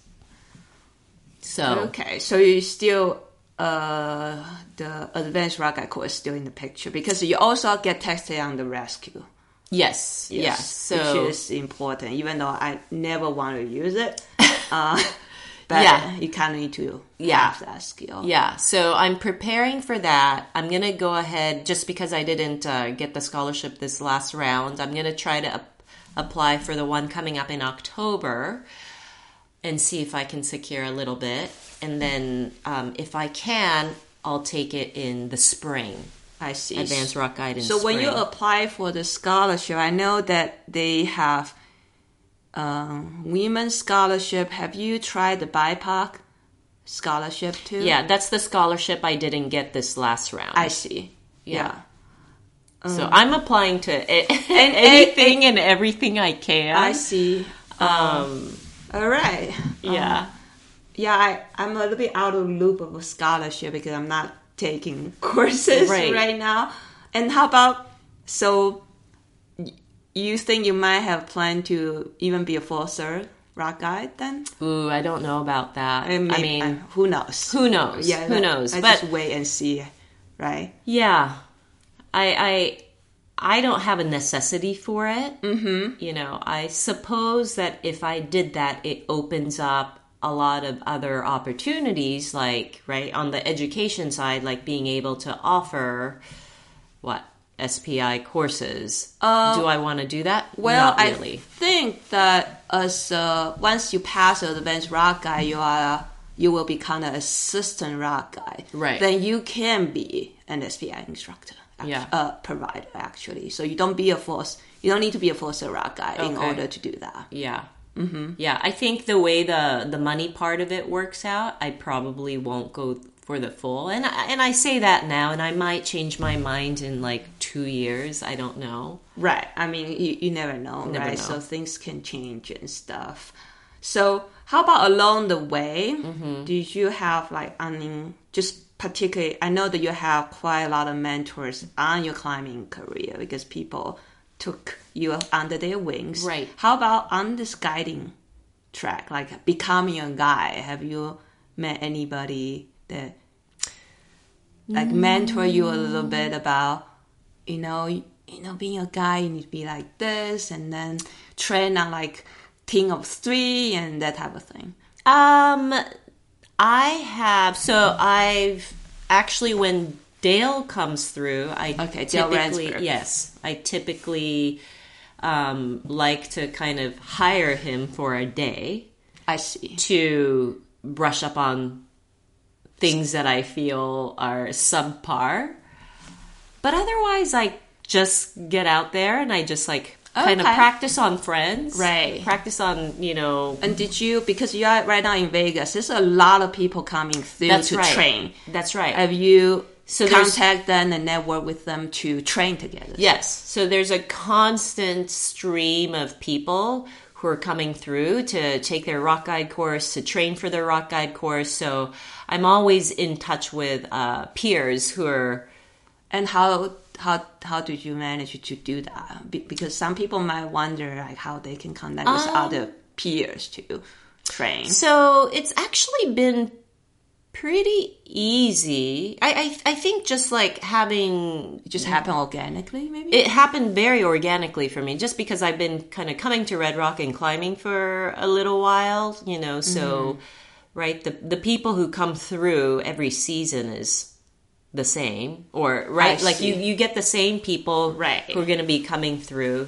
So Okay, so you still uh the advanced rock guide is still in the picture because you also get tested on the rescue. yes, yes. So which is important, even though I never want to use it. <laughs> Uh, but Yeah. you kind of need to Yeah. have that skill. yeah, so I'm preparing for that. I'm gonna go ahead just because I didn't uh, get the scholarship this last round. I'm gonna try to apply for the one coming up in October and see if I can secure a little bit. And then um, if I can, I'll take it in the spring. I see. Advanced rock guide in So when you apply for the scholarship, I know that they have um, women's scholarship. Have you tried the BIPOC scholarship too? Yeah, that's the scholarship I didn't get this last round. I see. Yeah. So I'm applying to a- <laughs> anything and everything I can. I see. Um, All right. yeah. Um, yeah, I, I'm a little bit out of loop of a scholarship because I'm not taking <laughs> courses Right. right, now. And how about so you think you might have planned to even be a full cert rock guide then? Ooh, I don't know about that. I, mean, uh, who knows? who knows? Yeah, who knows? I but just wait and see, right? Yeah, I I I don't have a necessity for it. Mm-hmm. You know, I suppose that if I did that, it opens up a lot of other opportunities, like right on the education side, like being able to offer what SPI courses. do I want to do that? Well, Not really. I think that as uh, once you pass the advanced rock guy, you are you will become an assistant rock guy. Right. Then you can be an SPI instructor. Act- Yeah. Uh, provider actually. So you don't be a force. You don't need to be a force rock guy in order to do that. Yeah. Mm-hmm. Yeah, I think the way the the money part of it works out, I probably won't go for the full. And I, and I say that now, and I might change my mind in like two years. I don't know. Right. I mean, you, you never know, Never right? know. So things can change and stuff. So how about along the way? Mm-hmm. Did you have like, I mean, just particularly, I know that you have quite a lot of mentors on your climbing career because people took you under their wings. Right. How about on this guiding track, like becoming a guy? Have you met anybody that like mentor you a little bit about you know you, know being a guy you need to be like this and then train on like team of three and that type of thing Um, I have. So I've actually when Dale comes through, I Okay, Dale typically yes, I typically um, like to kind of hire him for a day. i see to brush up on things that I feel are subpar. But otherwise, I just get out there and I just like kind of practice on friends. Right. Practice on, you know. and did you because you are right now in vegas there's a lot of people coming through That's to right. train That's right. have you So contact them and network with them to train together Yes. So there's a constant stream of people who are coming through to take their rock guide course, to train for their rock guide course. So I'm always in touch with uh, peers who are and how how how did you manage to do that Be- because some people might wonder like how they can connect with Um, other peers to train So it's actually been pretty easy. I I, I think just like having it just happen organically maybe it happened very organically for me, just because I've been kind of coming to Red Rock and climbing for a little while, you know. So right, the the people who come through every season is the same or right like you you get the same people Right. who are going to be coming through.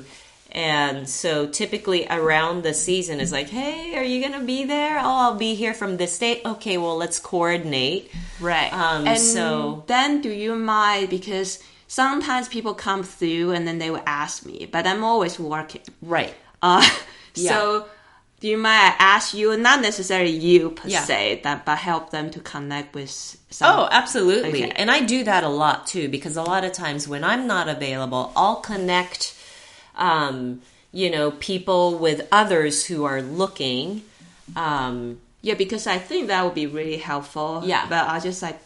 And so typically around the season is like hey are you going to be there? Oh i'll be here from this date. Okay well let's coordinate. Right. Um, and so- then do you mind because sometimes people come through and then they will ask me but i'm always working. Right. Uh, Yeah. so you mind I ask you not necessarily you per Yeah. se that but help them to connect with some Oh, absolutely. Okay. And I do that a lot too because a lot of times when I'm not available, I'll connect, um, you know, people with others who are looking. Um, Yeah, because I think that would be really helpful. Yeah. But I just like,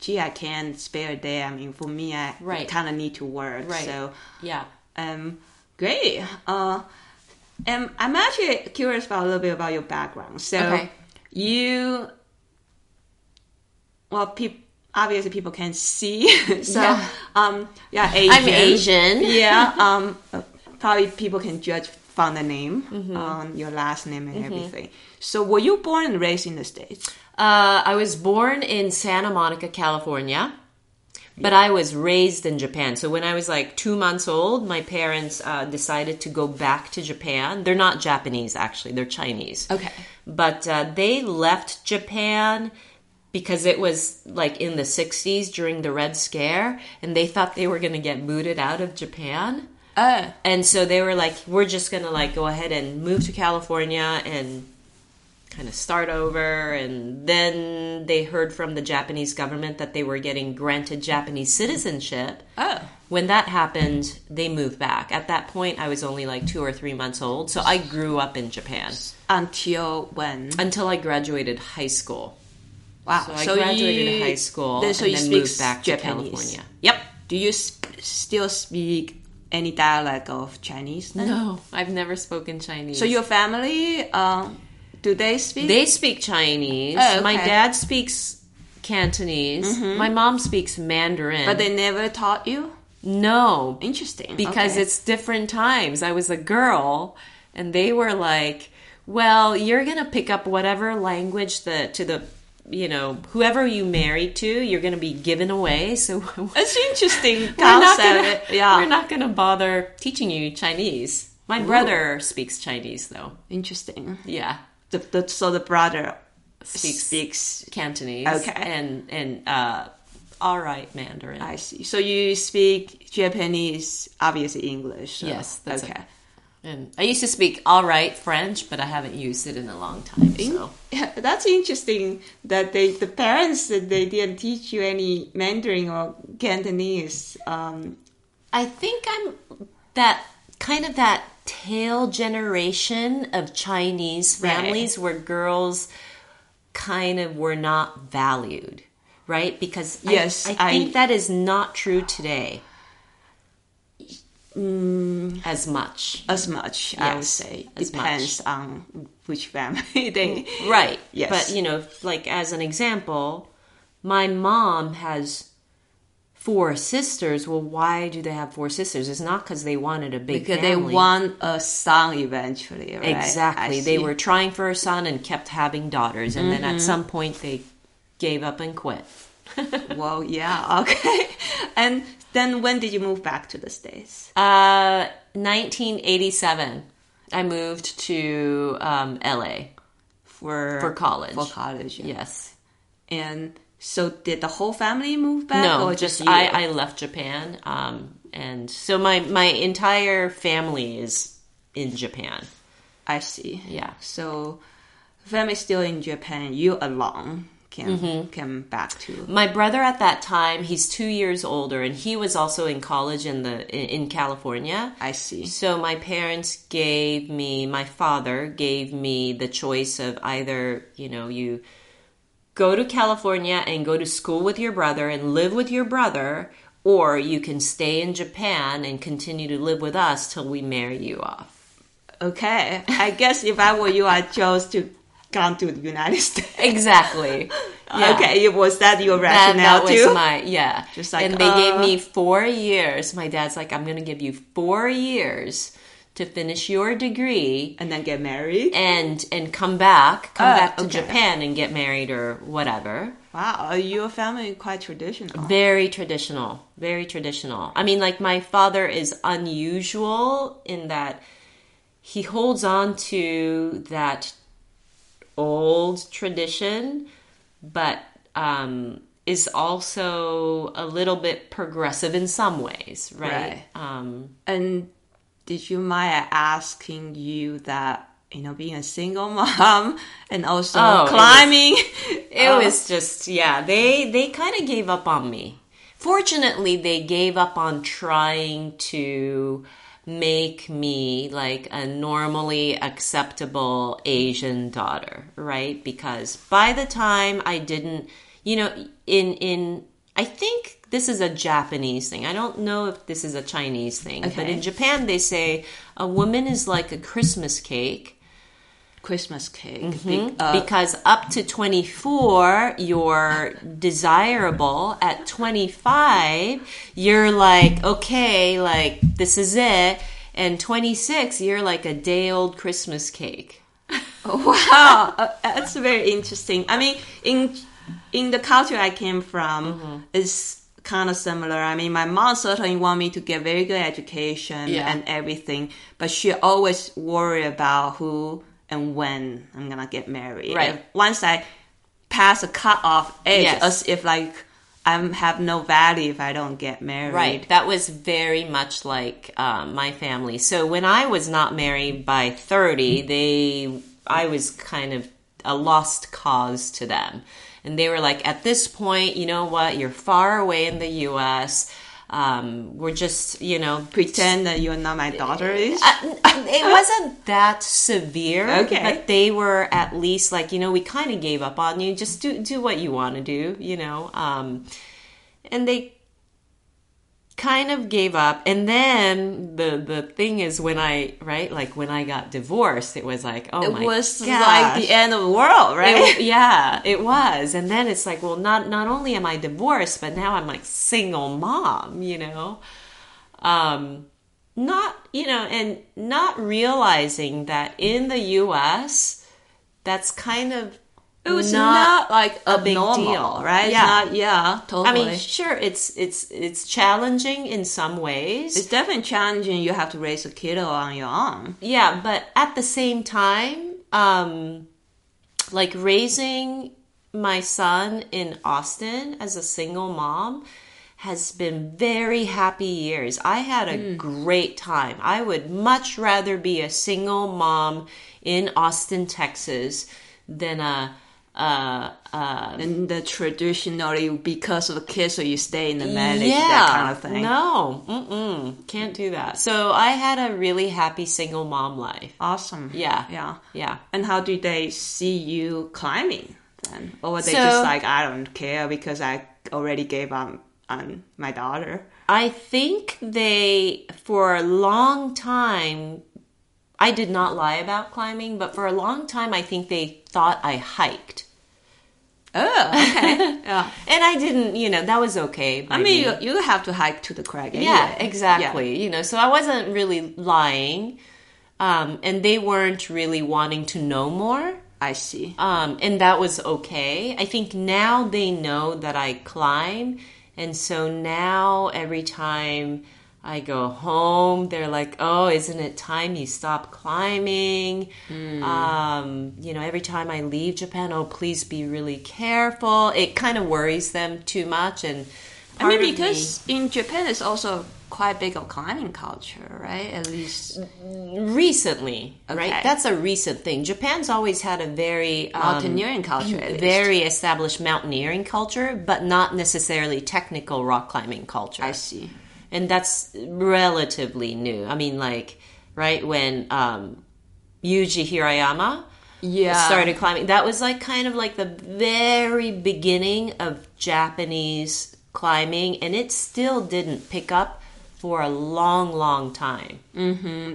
gee, I can't spare a day. I mean, for me, I Right. kind of need to work. Right. So, yeah. um, great. Uh, and I'm actually curious about a little bit about your background. So, Okay. you, well, peop obviously people can see. <laughs> so, Yeah. um, yeah, Asian. I'm Asian. yeah. <laughs> Um, probably people can judge from the name, Mm-hmm. um, your last name and everything. So, were you born and raised in the States? Uh, I was born in Santa Monica, California, but I was raised in Japan. So when I was like two months old, my parents uh, decided to go back to Japan. They're not Japanese, actually, they're Chinese. Okay. But uh, they left Japan because it was like in the 60s during the Red Scare, and they thought they were going to get booted out of Japan. Oh, And so they were like, we're just going to like go ahead and move to California and kind of start over. And then they heard from the Japanese government that they were getting granted Japanese citizenship. Oh. When that happened, they moved back. At that point, I was only like two or three months old, so I grew up in Japan Until when? until I graduated high school. Wow. So I graduated you- high school then- so and then speak moved back to Japanese. California. Yep. Do you sp- still speak any dialect of Chinese? Then? No, I've never spoken Chinese. So your family, um, do they speak? They speak Chinese. Oh, My dad speaks Cantonese. Mm-hmm. My mom speaks Mandarin. but they never taught you. no, Interesting. because okay. it's different times. I was a girl, and they were like, "Well, you're gonna pick up whatever language that to the." You know, whoever you marry to, you're going to be given away. <laughs> So It's interesting <laughs> we're not gonna, yeah. we're not going to bother teaching you Chinese. My brother speaks Chinese, though. Interesting. Yeah, The, the, so the brother Speaks- speaks. Cantonese. Okay. and and uh, all right Mandarin. I see. So you speak Japanese, obviously English. so- Yes, that's okay. it. and I used to speak all right French, but I haven't used it in a long time. So Yeah, <laughs> that's interesting that they the parents that they didn't teach you any Mandarin or Cantonese. Um, I think I'm that kind of that tail generation of Chinese Right. families where girls kind of were not valued, right? Because Yes, I, I- think that is not true today. Mm. as much. as much, I would say. as Depends on which family <laughs> they. Right. Yes. But, you know, like as an example, my mom has four sisters. Well, why do they have four sisters? It's not because they wanted a big Because family. they want a son eventually, right? Exactly. They were trying for a son and kept having daughters. And then Mm-hmm. at some point they gave up and quit. <laughs> Well, yeah, okay. <laughs> And then when did you move back to the States? Uh, 1987, I moved to um, LA. For For college. For college. yeah. Yes. And so did the whole family move back? No, or just? I, I left Japan. Um, and so my, my entire family is in Japan. I see. Yeah. So family still in Japan. You alone can Mm-hmm. come back to. My brother at that time, he's two years older, and he was also in college in the in, in California. I see. So my parents gave me, my father gave me the choice of either, you know, you go to California and go to school with your brother and live with your brother, or you can stay in Japan and continue to live with us till we marry you off. Okay. I guess if I were you, I chose to come to the United States. Exactly. <laughs> Yeah. Okay. Was that your rationale that was too? my yeah. Just like, and they gave uh, me four years. My dad's like, I'm gonna give you four years to finish your degree and then get married. and and come back, come Ah, back to okay. Japan and get married or whatever. Wow, are your family quite traditional. Very traditional, very traditional. I mean, like my father is unusual in that he holds on to that old tradition, but um, is also a little bit progressive in some ways, right? Right. Um, And did you mind asking you that you know being a single mom <laughs> and also Oh, it was- climbing? It oh. was just yeah, they they kind of gave up on me. Fortunately, they gave up on trying to make me like a normally acceptable Asian daughter, right? Because by the time I didn't, you know, in in I think this is a Japanese thing. I don't know if this is a Chinese thing, but in Japan they say a woman is like a Christmas cake Christmas cake. Mm-hmm. Big- uh, because up to 24 you're desirable at 25 you're like okay like this is it and 26 you're like a day old christmas cake <laughs> wow, uh, that's very interesting. I mean, in in the culture I came from, Mm-hmm. it's kind of similar. I mean, my mom certainly want me to get very good education Yeah. and everything, but she always worry about who and when I'm gonna get married. Right. If- Once I pass a cutoff age, Yes. as if like I have no value if I don't get married. right that was very much like um, my family so when i was not married by 30 they i was kind of a lost cause to them. And they were like, at this point, you know what? You're far away in the U.S. Um, we're just, you know, Pretend that you're not my daughter is. uh, it wasn't that severe. Okay. But they were at least like, you know, we kind of gave up on you. Just do do what you want to do, you know. Um, and they kind of gave up. And then the the thing is when I right like when I got divorced, it was like oh it my was gosh. like the end of the world, right? It- yeah, it was. And then it's like, well, not not only am I divorced, but now I'm like single mom, you know. Um not, you know, and not realizing that in the US that's kind of it was not, like a big deal, right? Yeah. not, yeah, totally. I mean, sure, it's it's it's challenging in some ways. it's definitely challenging. You have to raise a kid on your own. Yeah, but at the same time, um, like raising my son in Austin as a single mom has been very happy years. I had a great time. I would much rather be a single mom in Austin, Texas than a uh, uh, And the traditionally, because of the kids, so you stay in the marriage, that kind of thing. No, mm-mm, can't do that. So I had a really happy single mom life. Awesome. Yeah. Yeah. Yeah. And how do they see you climbing then? Or were they So- just like, I don't care because I already gave up on my daughter? I think they, for a long time, I did not lie about climbing, but for a long time, I think they thought I hiked. Oh, okay. <laughs> yeah. And I didn't, you know, that was okay. I mean, me. you, you have to hike to the crag anyway. yeah, exactly. You know, so I wasn't really lying. Um, and they weren't really wanting to know more. I see. Um, and that was okay. I think now they know that I climb. And so now every time I go home, they're like, oh, isn't it time you stop climbing? Hmm. Um, you know, every time I leave Japan, oh, please be really careful. It kind of worries them too much. And I mean, of me- because in Japan, it's also quite big of climbing culture, right? At least recently, Okay. right? That's a recent thing. Japan's always had a very um, mountaineering culture. At least. very established mountaineering culture, but not necessarily technical rock climbing culture. I see. And that's relatively new. I mean, like, right when um, Yuji Hirayama Yeah. started climbing, that was like kind of like the very beginning of Japanese climbing, and it still didn't pick up for a long, long time.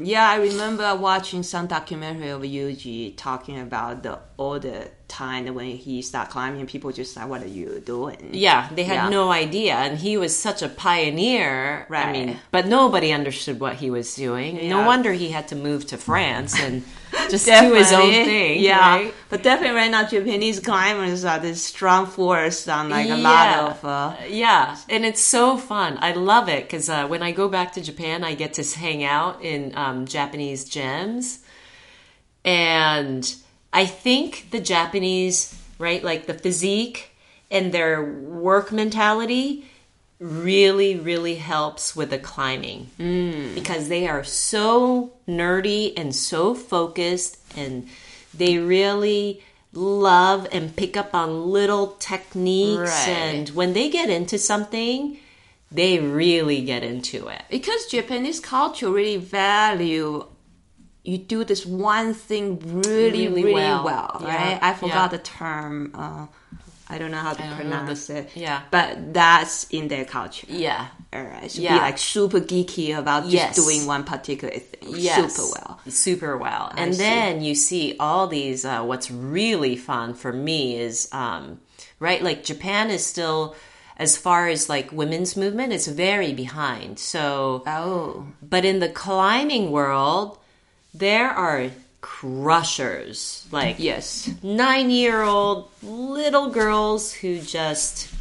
Yeah, I remember watching some documentary of Yuji talking about the all the time when he started climbing. People just like, "What are you doing?" Yeah, they had Yeah. no idea, and he was such a pioneer. Right. I mean, but nobody understood what he was doing. No wonder he had to move to France and <laughs> just do his own thing. Yeah, right? but definitely right now, Japanese climbers are this strong force on like a Yeah. lot of. Uh, Yeah, and it's so fun. I love it because uh, when I go back to Japan, I get to hang out in um, Japanese gyms, and I think the Japanese, right, like the physique and their work mentality, really, really helps with the climbing. Mm. Because they are so nerdy and so focused, and they really love and pick up on little techniques Right. and when they get into something they really get into it. Because Japanese culture really value you do this one thing really, Really really, well. well, Yeah, right? I forgot yeah. the term. Uh, I don't know how to pronounce the- it. yeah. but that's in their culture. yeah All right, so Yeah. be like super geeky about just Yes. doing one particular thing yes, super well. super well and see. then you see all these uh, what's really fun for me is um, right like japan is still as far as like women's movement it's very behind so Oh, But in the climbing world, there are crushers, like yes. nine year old little girls who just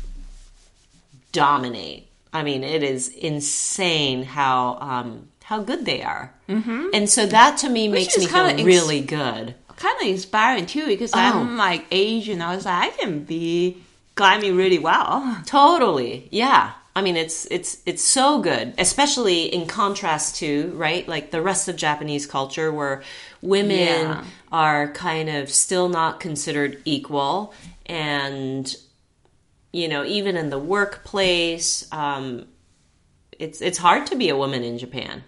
dominate. I mean, it is insane how um, how good they are, mm-hmm. and so that to me makes me feel really good. Kind of inspiring too because Oh. I'm like Asian. I was like, I can be climbing really well. Totally, yeah, I mean, it's it's it's so good, especially in contrast to right, like the rest of Japanese culture, where women Yeah. are kind of still not considered equal, and you know, even in the workplace, um, it's it's hard to be a woman in Japan.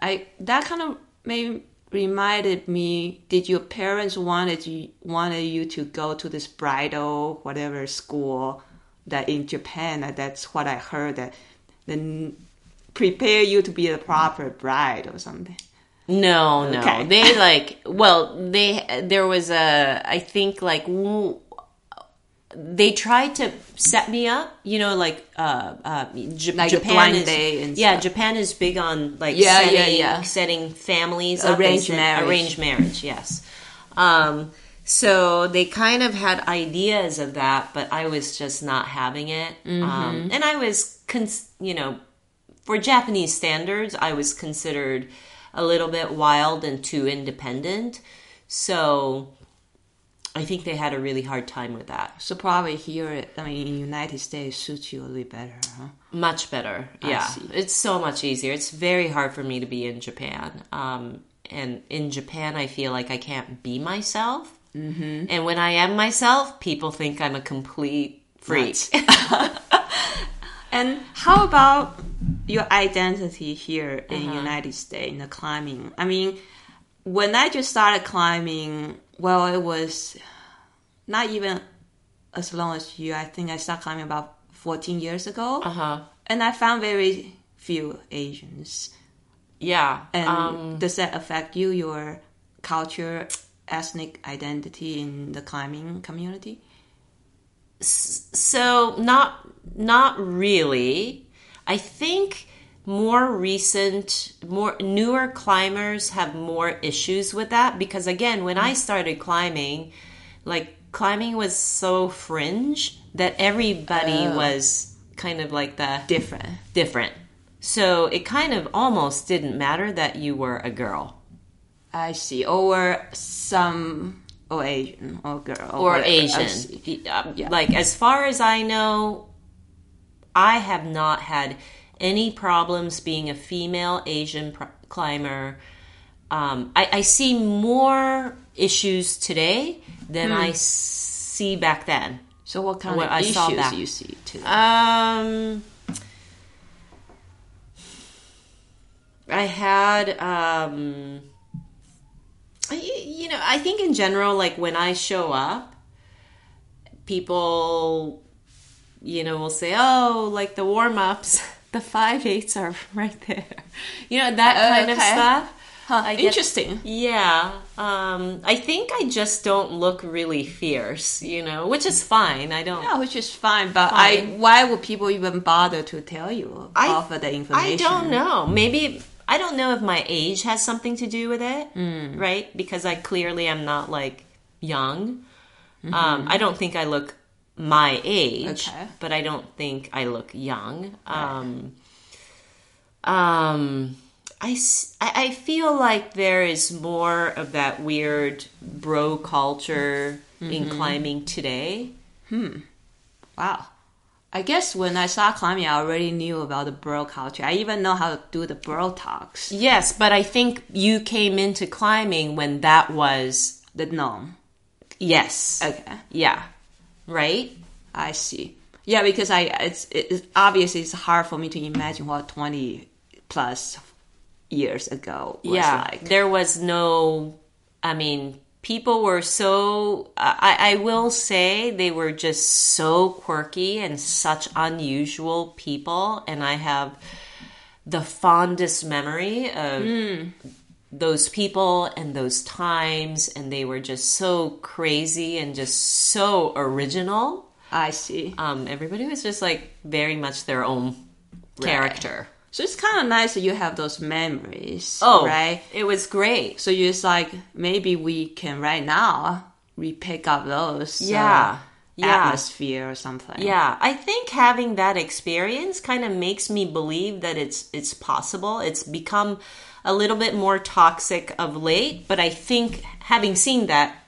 I that kind of maybe reminded me. Did your parents wanted you wanted you to go to this bridal whatever school that in Japan? That's what I heard that then prepare you to be a proper bride or something. No, no. Okay. They like well, they there was a I think like they tried to set me up, you know, like uh, uh J- Like Japan is yeah, stuff. Japan is big on like Yeah, setting, yeah, yeah. setting families up Arranged marriage. arranged marriage, yes. Um, so they kind of had ideas of that, but I was just not having it. Mm-hmm. Um, and I was, cons- you know, for Japanese standards, I was considered a little bit wild and too independent. So I think they had a really hard time with that. So probably here, I mean, in United States suits you a little better, huh? Much better. Yeah. It's so much easier. It's very hard for me to be in Japan. Um, and in Japan, I feel like I can't be myself. Mm-hmm. And when I am myself, people think I'm a complete freak. <laughs> And how about your identity here in United States in the climbing? I mean, when I just started climbing, well, it was not even as long as you. I think I started climbing about 14 years ago. Uh huh. And I found very few Asians. Yeah. And um, does that affect you, your culture, ethnic identity in the climbing community? so not not really i think more recent more newer climbers have more issues with that because again when i mm. started climbing like climbing was so fringe that everybody Oh. was kind of like the Different. different so it kind of almost didn't matter that you were a girl I see. Or some, or Asian, or girl. or. I Asian. Uh, Yeah. Like as far as I know, I have not had any problems being a female Asian pr- climber. Um, I, I see more issues today than Hmm. I see back then. So what kind What of I saw issues back. you see too? Um, I had, um, you know, I think in general, like when I show up, people, you know, will say, "Oh, like the warm ups, <laughs> the five eights are <laughs> right there," you know, that kind of stuff. Huh, get- interesting. Yeah, um, I think I just don't look really fierce, you know, which is fine. I don't. Yeah, which is fine, but I why would people even bother to tell you I- offer the information? I don't know. Maybe I don't know if my age has something to do with it, right? Because I clearly am not like young. Um, I don't think I look my age, Okay. but I don't think I look young. Um, um, I, I I feel like there is more of that weird bro culture in climbing today. Wow. I guess when I started climbing, I already knew about the bro culture. I even know how to do the bro talks. Yes, but I think you came into climbing when that was The norm. yes. Okay, Yeah. Right? I see. Yeah, because I it's it's obviously it's hard for me to imagine what twenty plus years ago was yeah. like. There was no I mean, people were so I, I will say they were just so quirky and such unusual people and I have the fondest memory of those people and those times and they were just so crazy and just so original. I see. Um, everybody was just like very much their own character. So it's kind of nice that you have those memories. Oh, right. It was great. So you're just like maybe we can right now we pick up those uh, Yeah. Yeah. atmosphere or something. Yeah, I think having that experience kind of makes me believe that it's it's possible. It's become a little bit more toxic of late, but I think having seen that,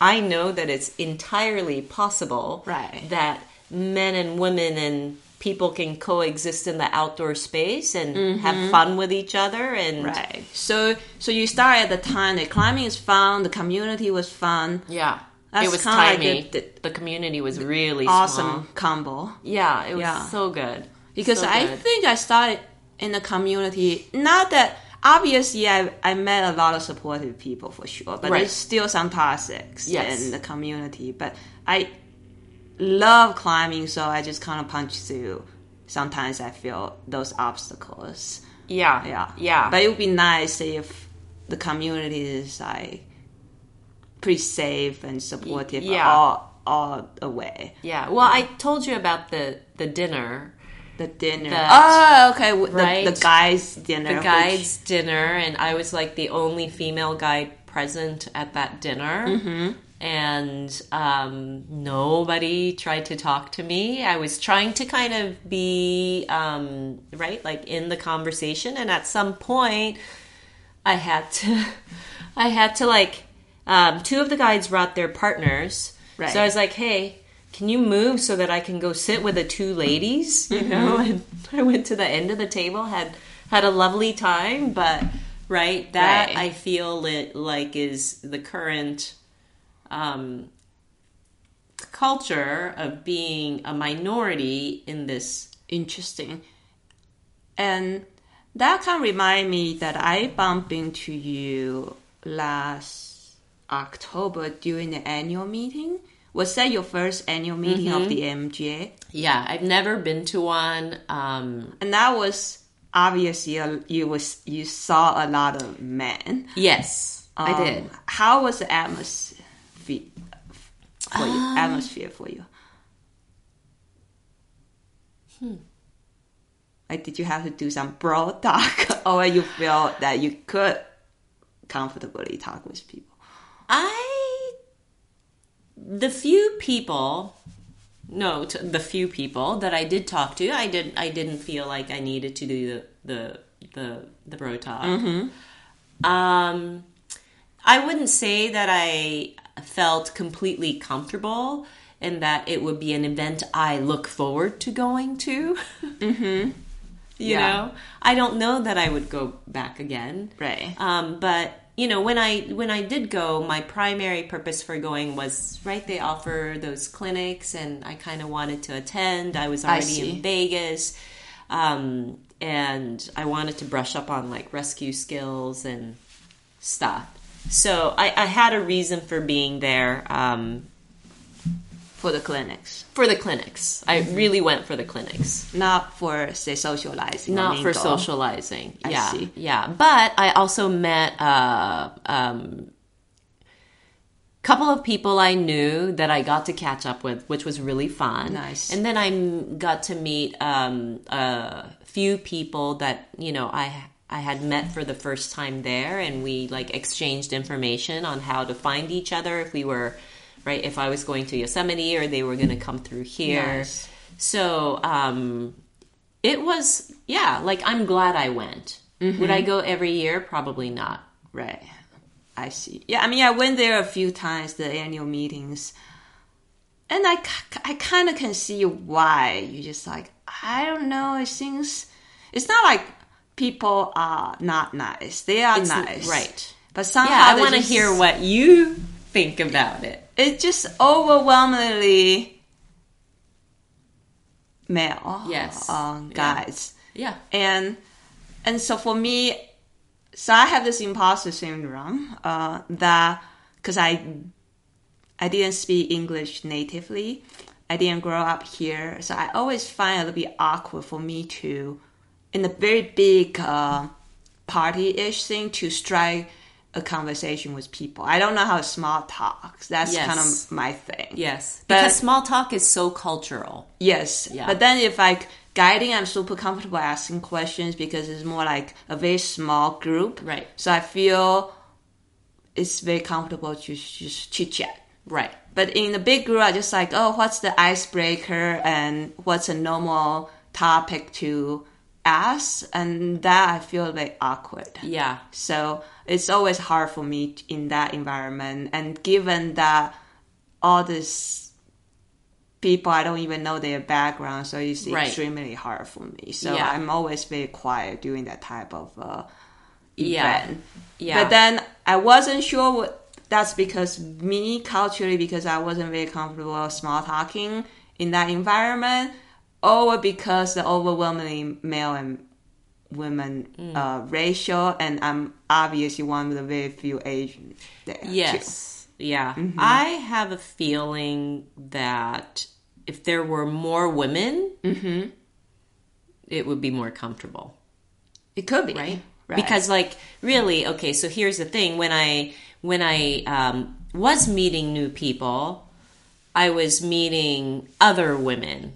I know that it's entirely possible Right. that men and women and people can coexist in the outdoor space and have mm-hmm. fun with each other and Right. So so you start at the time that climbing is fun, the community was fun. yeah That's it was kinda like tiny the- the, community was really Awesome small. combo. yeah it was Yeah. so good Because So I think I started in the community not that obviously I, I met a lot of supportive people for sure, but Right. there's still some toxics Yes. in the community. But I love climbing, so I just kind of punch through. Sometimes I feel those obstacles. yeah Yeah. yeah But it would be nice if the community is like pretty safe and supportive yeah. all all the way. yeah well i told you about the the dinner The dinner. That- oh, okay. w- The, right? the guys' dinner. the which- guides dinner and i was like the only female guide present at that dinner Mm-hmm. And um, nobody tried to talk to me i was trying to kind of be um, right like in the conversation and at some point i had to <laughs> i had to like um, two of the guides brought their partners Right. so i was like hey can you move so that I can go sit with the two ladies? You know, <laughs> and I went to the end of the table, had had a lovely time, but right, that Right. I feel it like is the current um, culture of being a minority in this. interesting. And that kind of remind me that I bumped into you last October during the annual meeting. Was that your first annual meeting of the AMGA? Yeah, I've never been to one. Um, And that was obviously a, you was you saw a lot of men. yes, I Um, did. How was the atmosphere for you? Um, atmosphere for you? Hmm. Like, did you have to do some broad talk, <laughs> or you feel that you could comfortably talk with people? I the few people no t- the few people that I did talk to I did I didn't feel like I needed to do the the the, the bro talk. Um I wouldn't say that I felt completely comfortable and that it would be an event I look forward to going to. <laughs> Mm-hmm. You Yeah. know, I don't know that I would go back again. Right. Um, but you know, when I when I did go, my primary purpose for going was right. They offer those clinics, and I kind of wanted to attend. I was already see. in Vegas, um, and I wanted to brush up on like rescue skills and stuff. So I, I had a reason for being there um, For the clinics, for the clinics. I really went for the clinics. not for say socializing. not for socializing. I yeah, see. yeah. But I also met a um, couple of people I knew that I got to catch up with, which was really fun. Nice. And then I m- got to meet um, a few people that you know I. I had met for the first time there, and we like exchanged information on how to find each other if we were right. If I was going to Yosemite or they were going to come through here. Nice. So um, it was yeah like i'm glad i went would i go every year probably not Right. I see. Yeah, I mean, I went there a few times, the annual meetings. And I, I kind of can see why. You just like, I don't know, it seems. It's not like people are not nice. They are It's- nice. right. But somehow. yeah i want to hear what you think about it It's just overwhelmingly male. Yes. Um, Yeah. guys. yeah and and so for me so i have this imposter syndrome uh that because i i didn't speak english natively i didn't grow up here so i always find it a little bit awkward for me to in a very big uh, party-ish thing to strike a conversation with people i don't know how small talks that's Yes. kind of my thing yes But- because small talk is so cultural Yes. Yeah. But then if like guiding, I'm super comfortable asking questions because it's more like a very small group. Right. So I feel it's very comfortable to just chit chat. right But in the big group, I just like, oh, what's the icebreaker and what's a normal topic to ask? And that I feel very awkward. yeah So it's always hard for me in that environment. And given that all this people I don't even know their background, so it's Right. extremely hard for me. So Yeah. I'm always very quiet during that type of uh, Yeah. event. Yeah. But then I wasn't sure what that's because me culturally because I wasn't very comfortable small talking in that environment, or because the overwhelmingly male and women Mm. uh, ratio, and I'm obviously one of the very few Asian there. too. Yes. Yeah. Mm-hmm. I have a feeling that if there were more women, Mm-hmm. it would be more comfortable. it could be right? right. Because like really, okay, so here's the thing: when I when I um, was meeting new people, I was meeting other women.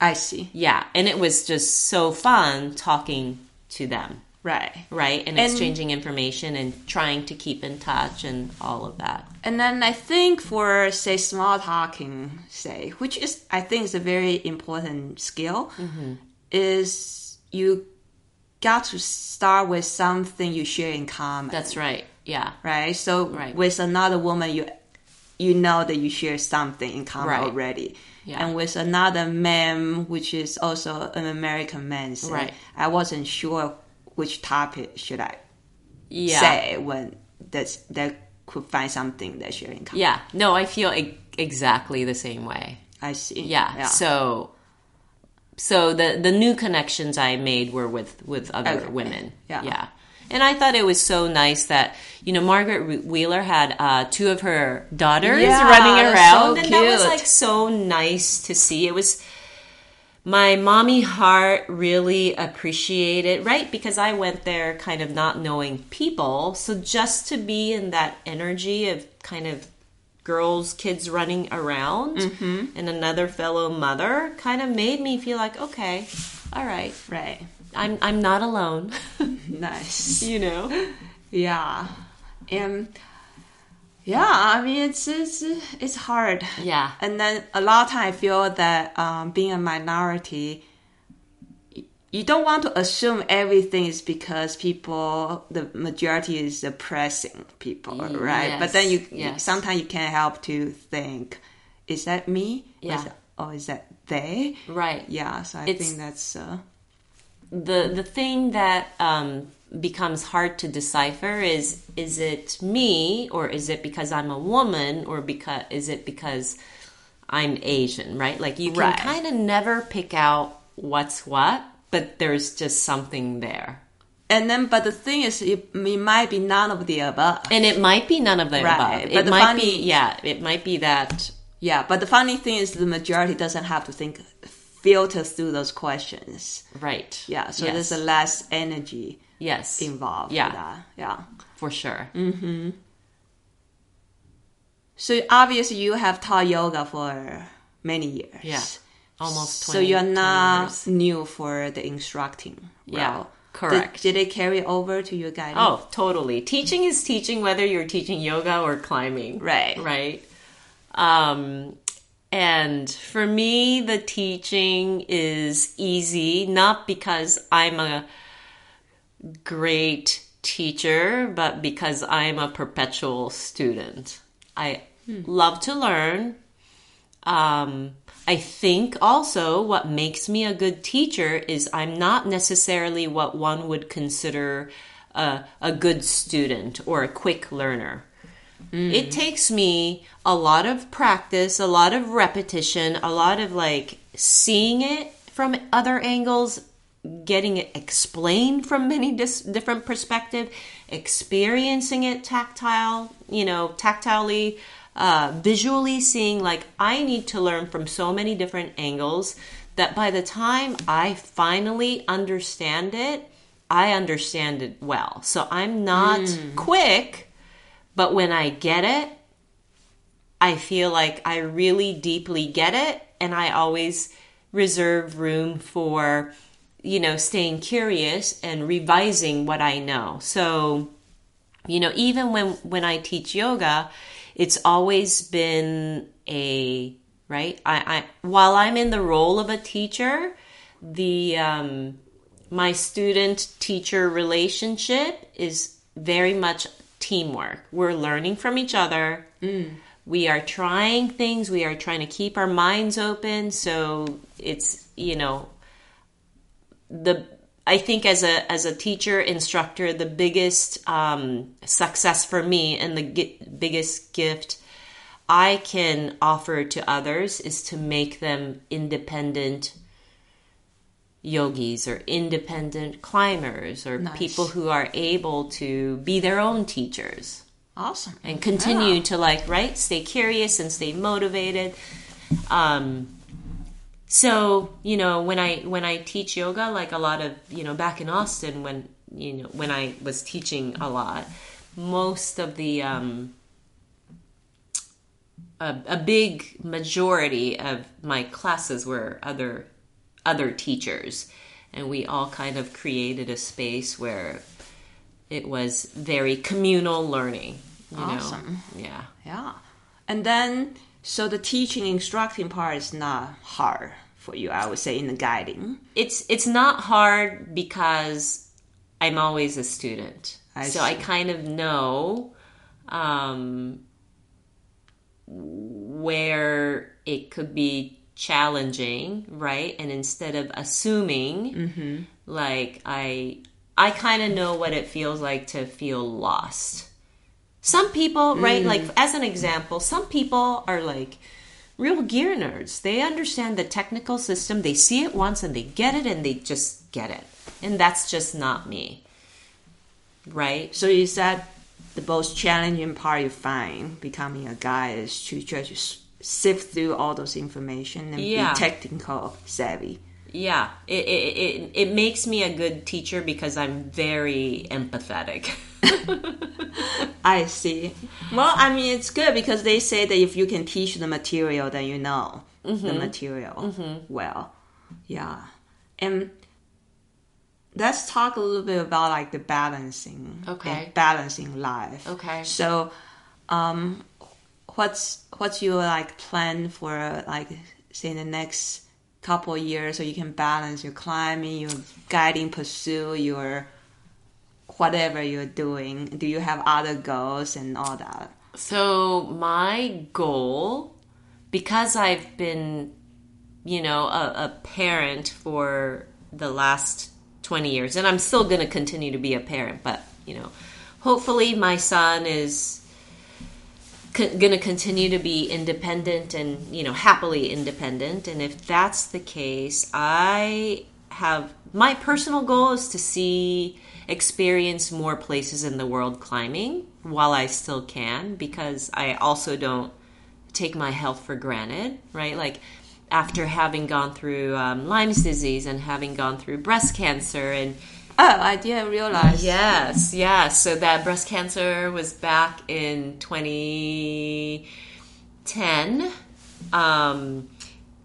I see Yeah, and it was just so fun talking to them, right. right? And, And- exchanging information and trying to keep in touch and all of that. And then I think for say small talking, say, which is I think is a very important skill, Mm-hmm. is you got to start with something you share in common. That's right. Yeah. right. So Right. with another woman, you you know that you share something in common Right. already. Yeah. And with another man, which is also an American man, say, Right. I wasn't sure which topic should I Yeah. say when that's that could find something that in common. Yeah. No, I feel e- exactly the same way. I see. Yeah. So so the the new connections I made were with with other Okay. women. Yeah. Yeah. And I thought it was so nice that you know Margaret Wheeler had uh, two of her daughters Yeah, running around, so and that was like so nice to see. It was my mommy heart really appreciated right because I went there kind of not knowing people, so just to be in that energy of kind of girls, kids running around, and another fellow mother kind of made me feel like okay, all right, Right. I'm I'm not alone. <laughs> Nice. <laughs> you know. Yeah. And yeah, I mean it's it's it's hard. Yeah. And then a lot of time I feel that um, being a minority, you don't want to assume everything is because people, the majority is oppressing people, right? yes, But then you, yes, sometimes you can't help to think, is that me? Or Yeah. is that, or is that they? Right. Yeah. So I It's- think that's uh, the the thing that um, becomes hard to decipher is is it me or is it because I'm a woman or because is it because I'm Asian, right? Like you can Right. kind of never pick out what's what, but there's just something there. and then, but the thing is, it, it might be none of the above. And it might be none of the Right, above. but It the might funny- be yeah, it might be that Yeah, but the funny thing is the majority doesn't have to think filter through those questions. right. Yeah, so Yes. there's a less energy yes involved. Yeah. yeah. for sure. Hmm. So obviously you have taught yoga for many years. Yeah. Almost 20 So you're 20 not new for the instructing. Yeah, correct. Did, did it carry over to your guiding? Oh, totally. Teaching is teaching whether you're teaching yoga or climbing. Right. Right. Um and for me the teaching is easy not because I'm a great teacher, but because I'm a perpetual student. I love to learn. Um, I think also what makes me a good teacher is I'm not necessarily what one would consider a, a good student or a quick learner. It takes me a lot of practice, a lot of repetition, a lot of like seeing it from other angles, getting it explained from many dis- different perspective, experiencing it tactile, you know, tactilely, uh, visually seeing like I need to learn from so many different angles that by the time I finally understand it, I understand it well. So I'm not quick, but when I get it, I feel like I really deeply get it, and I always reserve room for, you know, staying curious and revising what I know. So, you know, even when when I teach yoga, it's always been a right. I, I while I'm in the role of a teacher, the um, my student teacher relationship is very much teamwork. We're learning from each other, we are trying things, we are trying to keep our minds open. So it's, you know, the I think as a as a teacher instructor, the biggest um, success for me and the biggest gift I can offer to others is to make them independent yogis or independent climbers or Nice. people who are able to be their own teachers Awesome. and continue Yeah. to like right stay curious and stay motivated um so you know when i when i teach yoga like a lot of you know back in austin when you know when i was teaching a lot most of the um a, a big majority of my classes were other other teachers and we all kind of created a space where it was very communal learning you Awesome. know yeah Yeah. And then, so the teaching, instructing part is not hard for you, I would say, in the guiding. it's it's not hard because I'm always a student. I so I kind of know um, where it could be challenging, right? And instead of assuming, Mm-hmm. like I I kind of know what it feels like to feel lost. Some people, right? Mm. Like as an example, some people are like real gear nerds. They understand the technical system, they see it once and they get it and they just get it. And that's just not me. Right? So is that the most challenging part you find becoming a guide is to try to s- sift through all those information and Yeah. be technical savvy? Yeah. It, it it it makes me a good teacher because I'm very empathetic. <laughs> I see. Well, I mean, it's good because they say that if you can teach the material, then you know the material well. Yeah. And let's talk a little bit about like the balancing. Okay. balancing life. Okay. So, um, what's what's your like plan for like say in the next couple years so you can balance your climbing, your guiding pursuit, your whatever you're doing? Do you have other goals and all that? So my goal, because I've been, you know, a, a parent for the last twenty years, and I'm still going to continue to be a parent, but you know, hopefully my son is going to continue to be independent and you know happily independent. And if that's the case, I have my personal goal is to see experience more places in the world climbing while I still can because I also don't take my health for granted, right? Like after having gone through um, Lyme's disease and having gone through breast cancer and Oh, I didn't realize. Yes, yes. So that breast cancer was back in 2010. Um,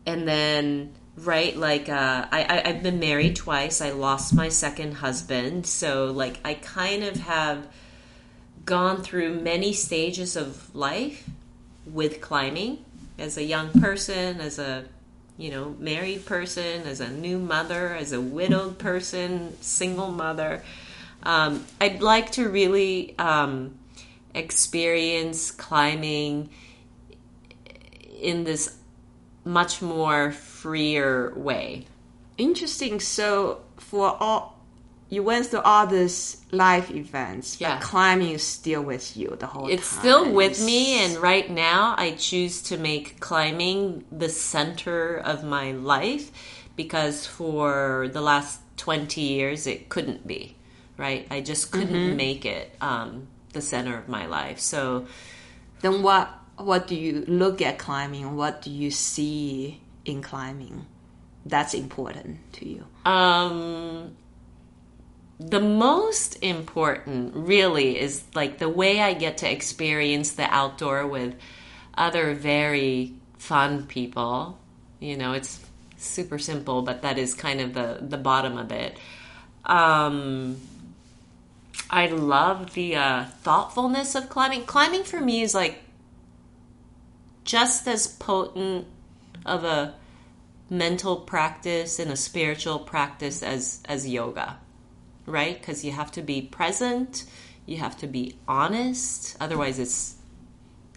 and then, right, like, uh, I, I, I've been married twice. I lost my second husband. So, like, I kind of have gone through many stages of life with climbing as a young person, as a you know, married person, as a new mother, as a widowed person, single mother. Um, I'd like to really um, experience climbing in this much more freer way. Interesting. So for all you went through all these life events, Yeah. but climbing is still with you the whole time. It's time. still with me, and right now I choose to make climbing the center of my life because for the last 20 years it couldn't be, right? I just couldn't make it um, the center of my life. So, then what what do you look at climbing? What do you see in climbing? That's important to you. um, the most important really is like the way I get to experience the outdoor with other very fun people. You know, it's super simple, but that is kind of the the bottom of it. Um, I love the uh, thoughtfulness of climbing. Climbing for me is like just as potent of a mental practice and a spiritual practice as as yoga right because you have to be present you have to be honest otherwise it's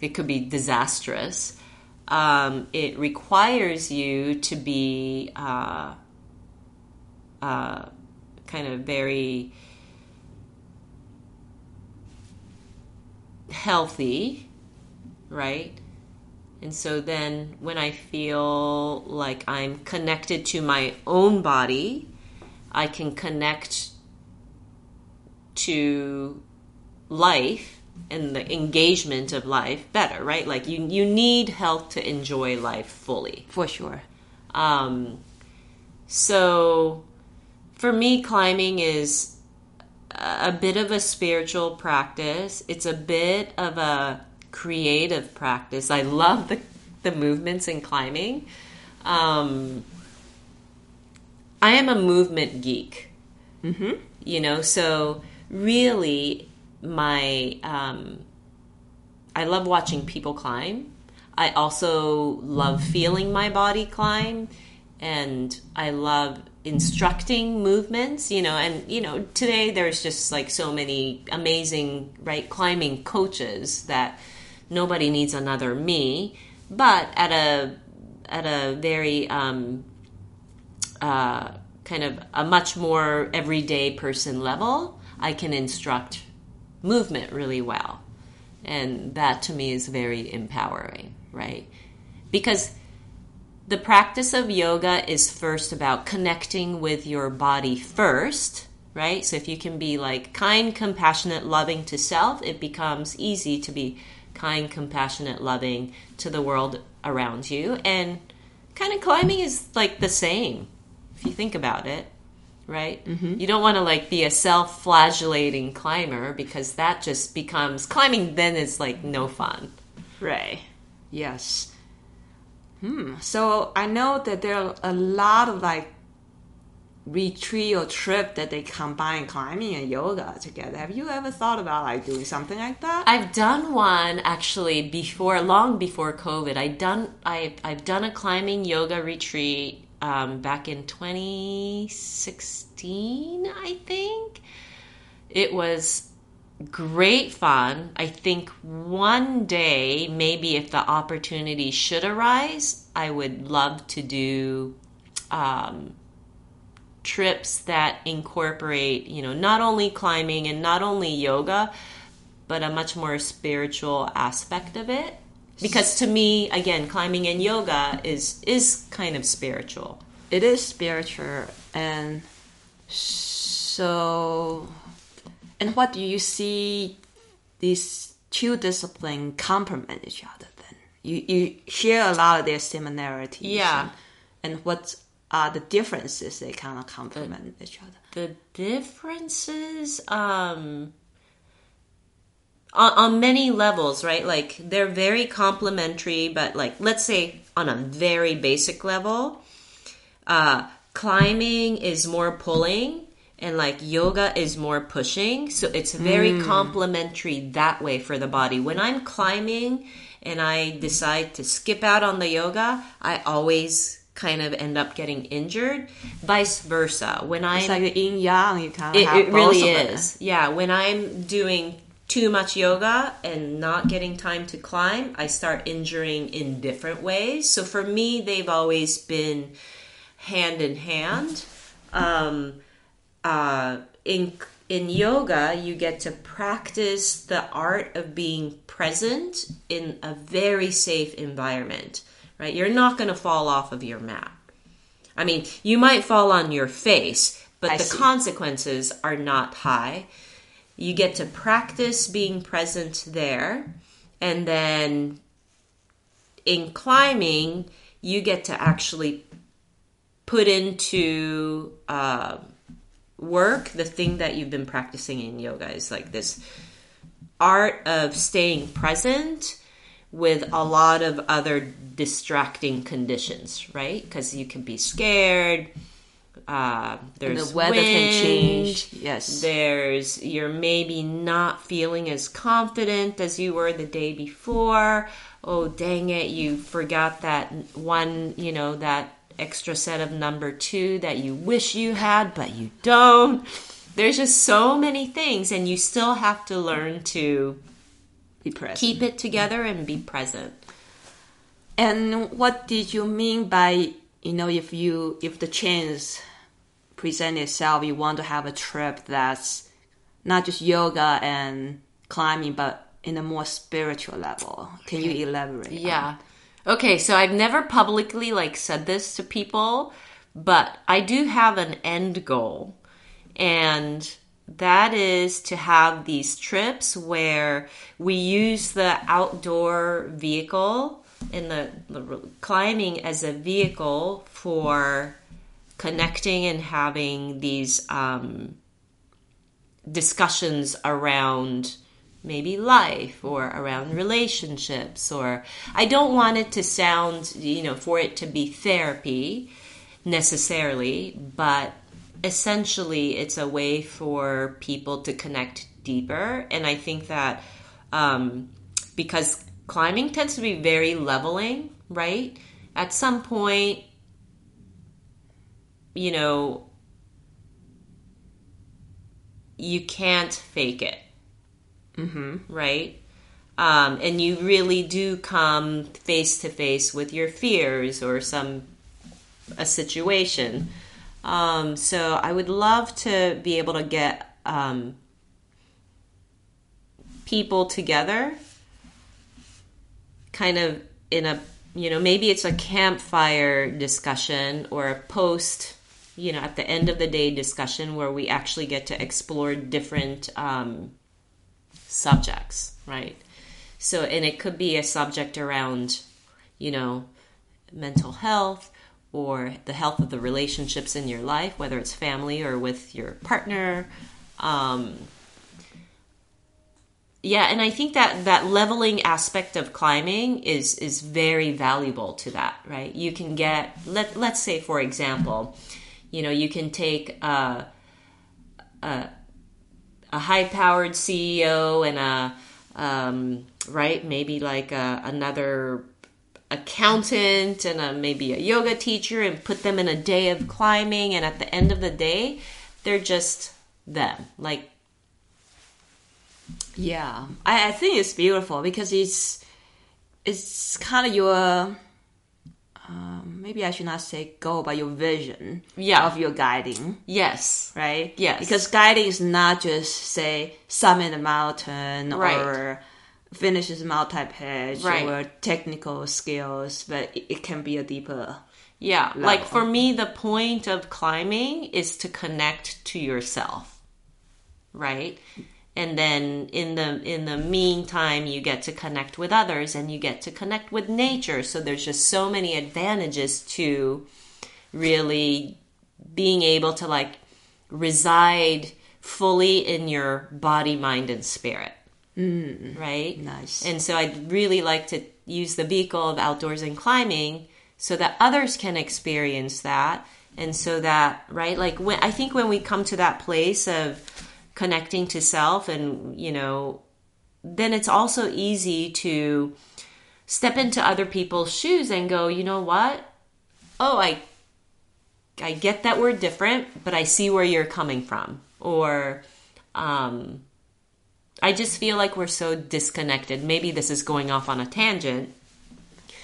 it could be disastrous. Um, it requires you to be uh, uh, kind of very healthy, right? And so then when I feel like I'm connected to my own body, I can connect to life and the engagement of life better, right? Like you you need health to enjoy life fully. For sure. Um, so for me, climbing is a bit of a spiritual practice. It's a bit of a creative practice. I love the the movements in climbing. Um, I am a movement geek. Mm-hmm. You know, so really my um, I love watching people climb. I also love feeling my body climb, and I love instructing movements. You know, and you know today there's just like so many amazing right climbing coaches that nobody needs another me. But at a at a very um, uh, kind of a much more everyday person level, I can instruct movement really well. And that to me is very empowering, right? Because the practice of yoga is first about connecting with your body first, right? So if you can be like kind, compassionate, loving to self, it becomes easy to be kind, compassionate, loving to the world around you. And kind of climbing is like the same if you think about it right? Mm-hmm. You don't want to like be a self-flagellating climber because that just becomes climbing. Then is like no fun, right? Yes. Hmm. So I know that there are a lot of like retreat or trip that they combine climbing and yoga together. Have you ever thought about like doing something like that? I've done one actually before, long before COVID. I done I I've done a climbing yoga retreat um, back in 2016, I think. It was great fun. I think one day, maybe if the opportunity should arise, I would love to do um, trips that incorporate, you know, not only climbing and not only yoga, but a much more spiritual aspect of it because to me again climbing and yoga is is kind of spiritual. It is spiritual and so and what do you see these two disciplines complement each other then? You you share a lot of their similarities yeah. and, and what are the differences they kind of complement each other? The differences um on, on many levels, right? Like they're very complementary, but like let's say on a very basic level, uh, climbing is more pulling and like yoga is more pushing. So it's very mm. complementary that way for the body. When I'm climbing and I decide to skip out on the yoga, I always kind of end up getting injured. Vice versa. When I it's like the yin yang, you kind of it, it really is. It. Yeah, when I'm doing too much yoga and not getting time to climb, I start injuring in different ways. So for me, they've always been hand in hand. Um, uh, in in yoga, you get to practice the art of being present in a very safe environment. Right, you're not going to fall off of your mat. I mean, you might fall on your face, but I the see. consequences are not high you get to practice being present there. And then in climbing, you get to actually put into uh, work the thing that you've been practicing in yoga is like this art of staying present with a lot of other distracting conditions, right? Because you can be scared, uh, there's and the weather wind, can change. Yes. There's you're maybe not feeling as confident as you were the day before. Oh dang it, you forgot that one, you know, that extra set of number 2 that you wish you had but you don't. There's just so many things and you still have to learn to be present. Keep it together and be present. And what did you mean by you know if you if the chance present itself, you want to have a trip that's not just yoga and climbing, but in a more spiritual level. Can you elaborate? Yeah. Okay, so I've never publicly like said this to people, but I do have an end goal. And that is to have these trips where we use the outdoor vehicle in the, the climbing as a vehicle for connecting and having these um, discussions around maybe life or around relationships or I don't want it to sound, you know, for it to be therapy necessarily, but essentially it's a way for people to connect deeper. And I think that um, because climbing tends to be very leveling, right? At some point you know you can't fake it Mm-hmm. right? Um, and you really do come face to face with your fears or some a situation. Um, so I would love to be able to get um, people together, kind of in a you know maybe it's a campfire discussion or a post you know at the end of the day discussion where we actually get to explore different um, subjects, right? So, and it could be a subject around, you know, mental health or the health of the relationships in your life, whether it's family or with your partner. Um, yeah, and I think that that leveling aspect of climbing is is very valuable to that, right? You can get let let's say for example, you know, you can take a, a a high powered CEO and a um, right maybe like a, another accountant and a, maybe a yoga teacher and put them in a day of climbing and at the end of the day they're just them like Yeah, I, I think it's beautiful because it's it's kind of your um, maybe I should not say goal, but your vision Yeah. of your guiding, yes right? Yes. Because guiding is not just say summit a mountain Right. or finish finishes multi-pitch Right. or technical skills, but it, it can be a deeper. Yeah, level. like for me, the point of climbing is to connect to yourself, right? And then in the in the meantime, you get to connect with others, and you get to connect with nature. So there's just so many advantages to really being able to like reside fully in your body, mind, and spirit, mm. right? Nice. And so I'd really like to use the vehicle of outdoors and climbing so that others can experience that. And so that, right, like when I think when we come to that place of connecting to self and, you know, then it's also easy to step into other people's shoes and go, you know what? Oh, I I get that we're different, but I see where you're coming from. Or um I just feel like we're so disconnected. Maybe this is going off on a tangent.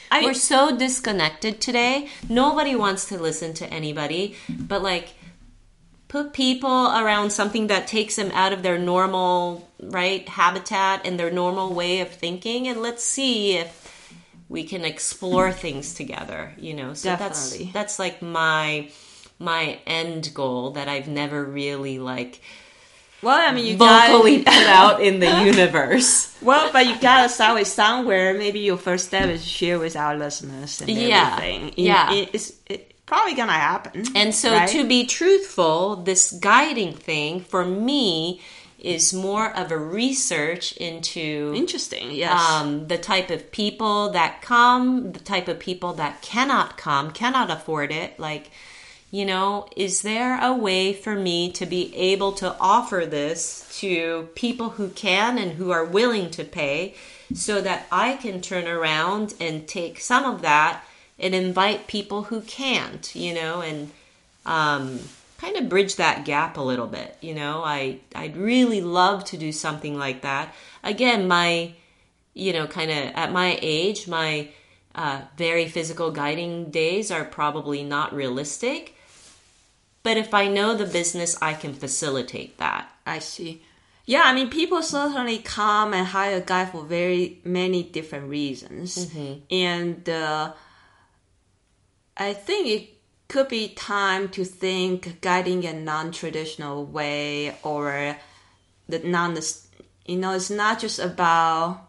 I- we're so disconnected today. Nobody wants to listen to anybody, but like put people around something that takes them out of their normal, right, habitat and their normal way of thinking and let's see if we can explore mm-hmm. things together, you know. So Definitely. that's that's like my my end goal that I've never really like Well, I mean, you vocally got put out in the <laughs> universe. Well, but you gotta start with somewhere. Maybe your first step is share with our listeners and Yeah. everything. It- Yeah. it- it's it probably gonna happen. And so, right? to be truthful, this guiding thing for me is more of a research into interesting. Yes. um, the type of people that come, the type of people that cannot come, cannot afford it. Like, you know, is there a way for me to be able to offer this to people who can and who are willing to pay so that I can turn around and take some of that and invite people who can't, you know, and um, kind of bridge that gap a little bit. You know, I I'd really love to do something like that. Again, my you know, kind of at my age, my uh, very physical guiding days are probably not realistic. But if I know the business, I can facilitate that. I see. Yeah, I mean, people certainly come and hire a guide for very many different reasons, and uh, I think it could be time to think guiding in a non-traditional way or the non. You know, it's not just about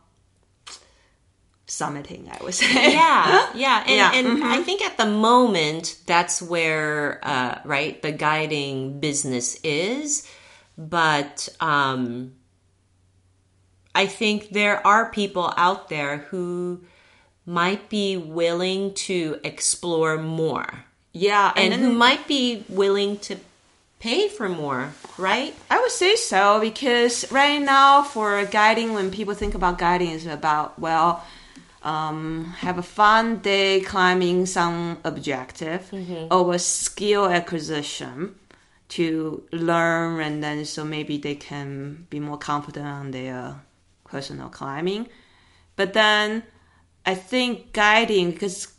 summiting. I would <laughs> say. yeah yeah and, Yeah, and i think at the moment that's where uh, right the guiding business is but um i think there are people out there who might be willing to explore more. Yeah, and then- who might be willing to pay for more right? I would say so because right now for guiding, when people think about guiding, is about well, um, have a fun day climbing some objective or a skill acquisition to learn, and then so maybe they can be more confident on their personal climbing. But then I think guiding because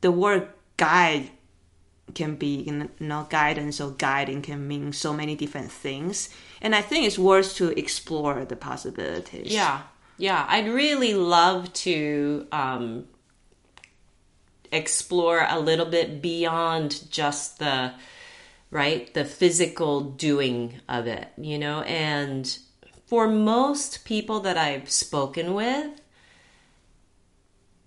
the word guide can be you know guidance or guiding can mean so many different things and i think it's worth to explore the possibilities Yeah, yeah. I'd really love to um, explore a little bit beyond just the right the physical doing of it, you know. And for most people that I've spoken with,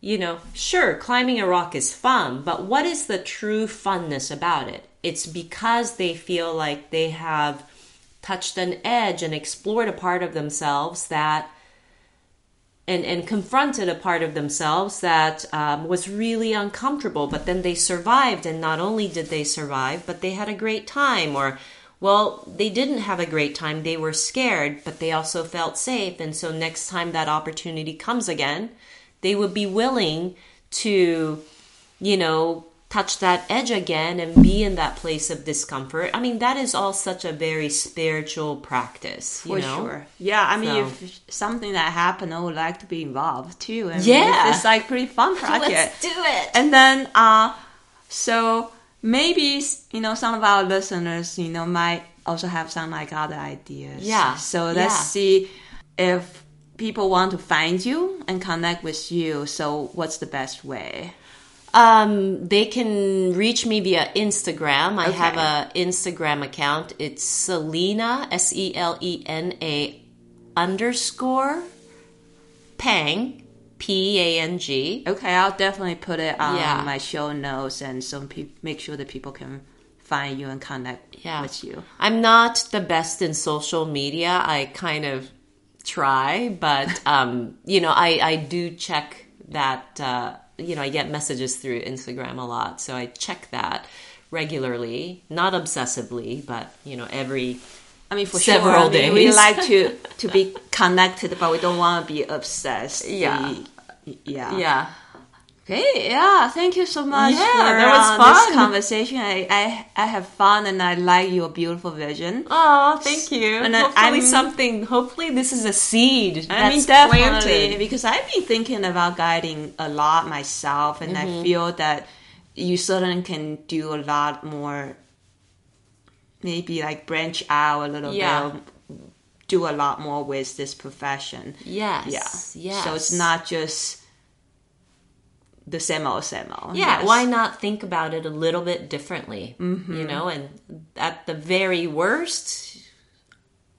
you know, sure, climbing a rock is fun, but what is the true funness about it? It's because they feel like they have touched an edge and explored a part of themselves that and, and confronted a part of themselves that um, was really uncomfortable, but then they survived. And not only did they survive, but they had a great time. Or, well, they didn't have a great time. They were scared, but they also felt safe. And so, next time that opportunity comes again, they would be willing to, you know, touch that edge again and be in that place of discomfort. I mean, that is all such a very spiritual practice, you for know? sure yeah i mean So- if something that happened i would like to be involved too and Yeah. it's like pretty fun <laughs> project Let's do it. and then uh so maybe you know some of our listeners you know might also have some like other ideas Yeah, so let's yeah. see if people want to find you and connect with you so what's the best way Um, they can reach me via Instagram. I Okay. have a Instagram account. It's Selena S E L E N A underscore Pang P A N G. okay i'll definitely put it on Yeah. my show notes and so pe- make sure that people can find you and connect Yeah. with you I'm not the best in social media. I kind of try, but <laughs> um, you know, I I do check that. Uh, you know, I get messages through Instagram a lot, so I check that regularly, not obsessively, but you know, every I mean, for Several sure. I mean, We like to <laughs> to be connected, but we don't want to be obsessed. Yeah. Yeah. yeah. Okay. Yeah. Thank you so much. Yeah, for, that was uh, fun. This conversation. I, I I have fun, and I like your beautiful vision. Oh, thank you. And, hopefully, I'm- something. Hopefully, this is a seed. I mean, that's definitely, planted. because I've been thinking about guiding a lot myself, and Mm-hmm. I feel that you certainly can do a lot more. Maybe like branch out a little Yeah. bit, do a lot more with this profession. Yes. Yeah. Yes. So it's not just the same old, same old. Yeah, Yes. why not think about it a little bit differently? Mm-hmm. You know, and at the very worst,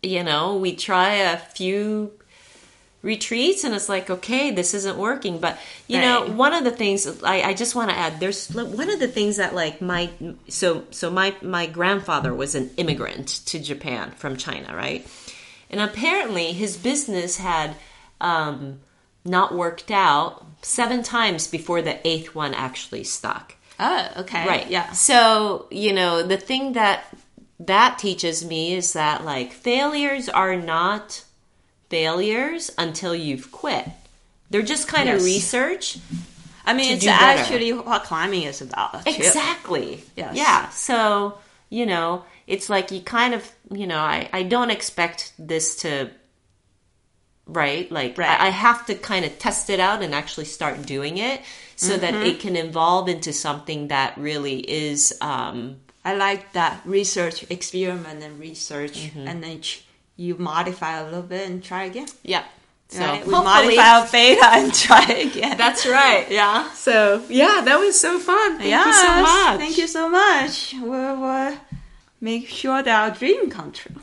you know, we try a few retreats and it's like, okay, this isn't working. But, you know, one of the things I, I just want to add, there's one of the things that like my, so, so my, my grandfather was an immigrant to Japan from China, right? And apparently his business had, um, not worked out seven times before the eighth one actually stuck. Oh, okay. Right. Yeah. So, you know, the thing that that teaches me is that like failures are not failures until you've quit. They're just kind Yes. of research. I mean, it's better. actually what climbing is about. Exactly. Yes. Yeah. So, you know, it's like you kind of, you know, I, I don't expect this to right? Like Right. I, I have to kind of test it out and actually start doing it so that Mm-hmm. it can evolve into something that really is um, I like that research, experiment, and research, Mm-hmm. and then you modify a little bit and try again. yeah. So right? We modify our beta and <laughs> try again. that's right. yeah. So yeah, that was so fun. Thank you so much. Thank you so much. We'll, we'll make sure that our dream come true.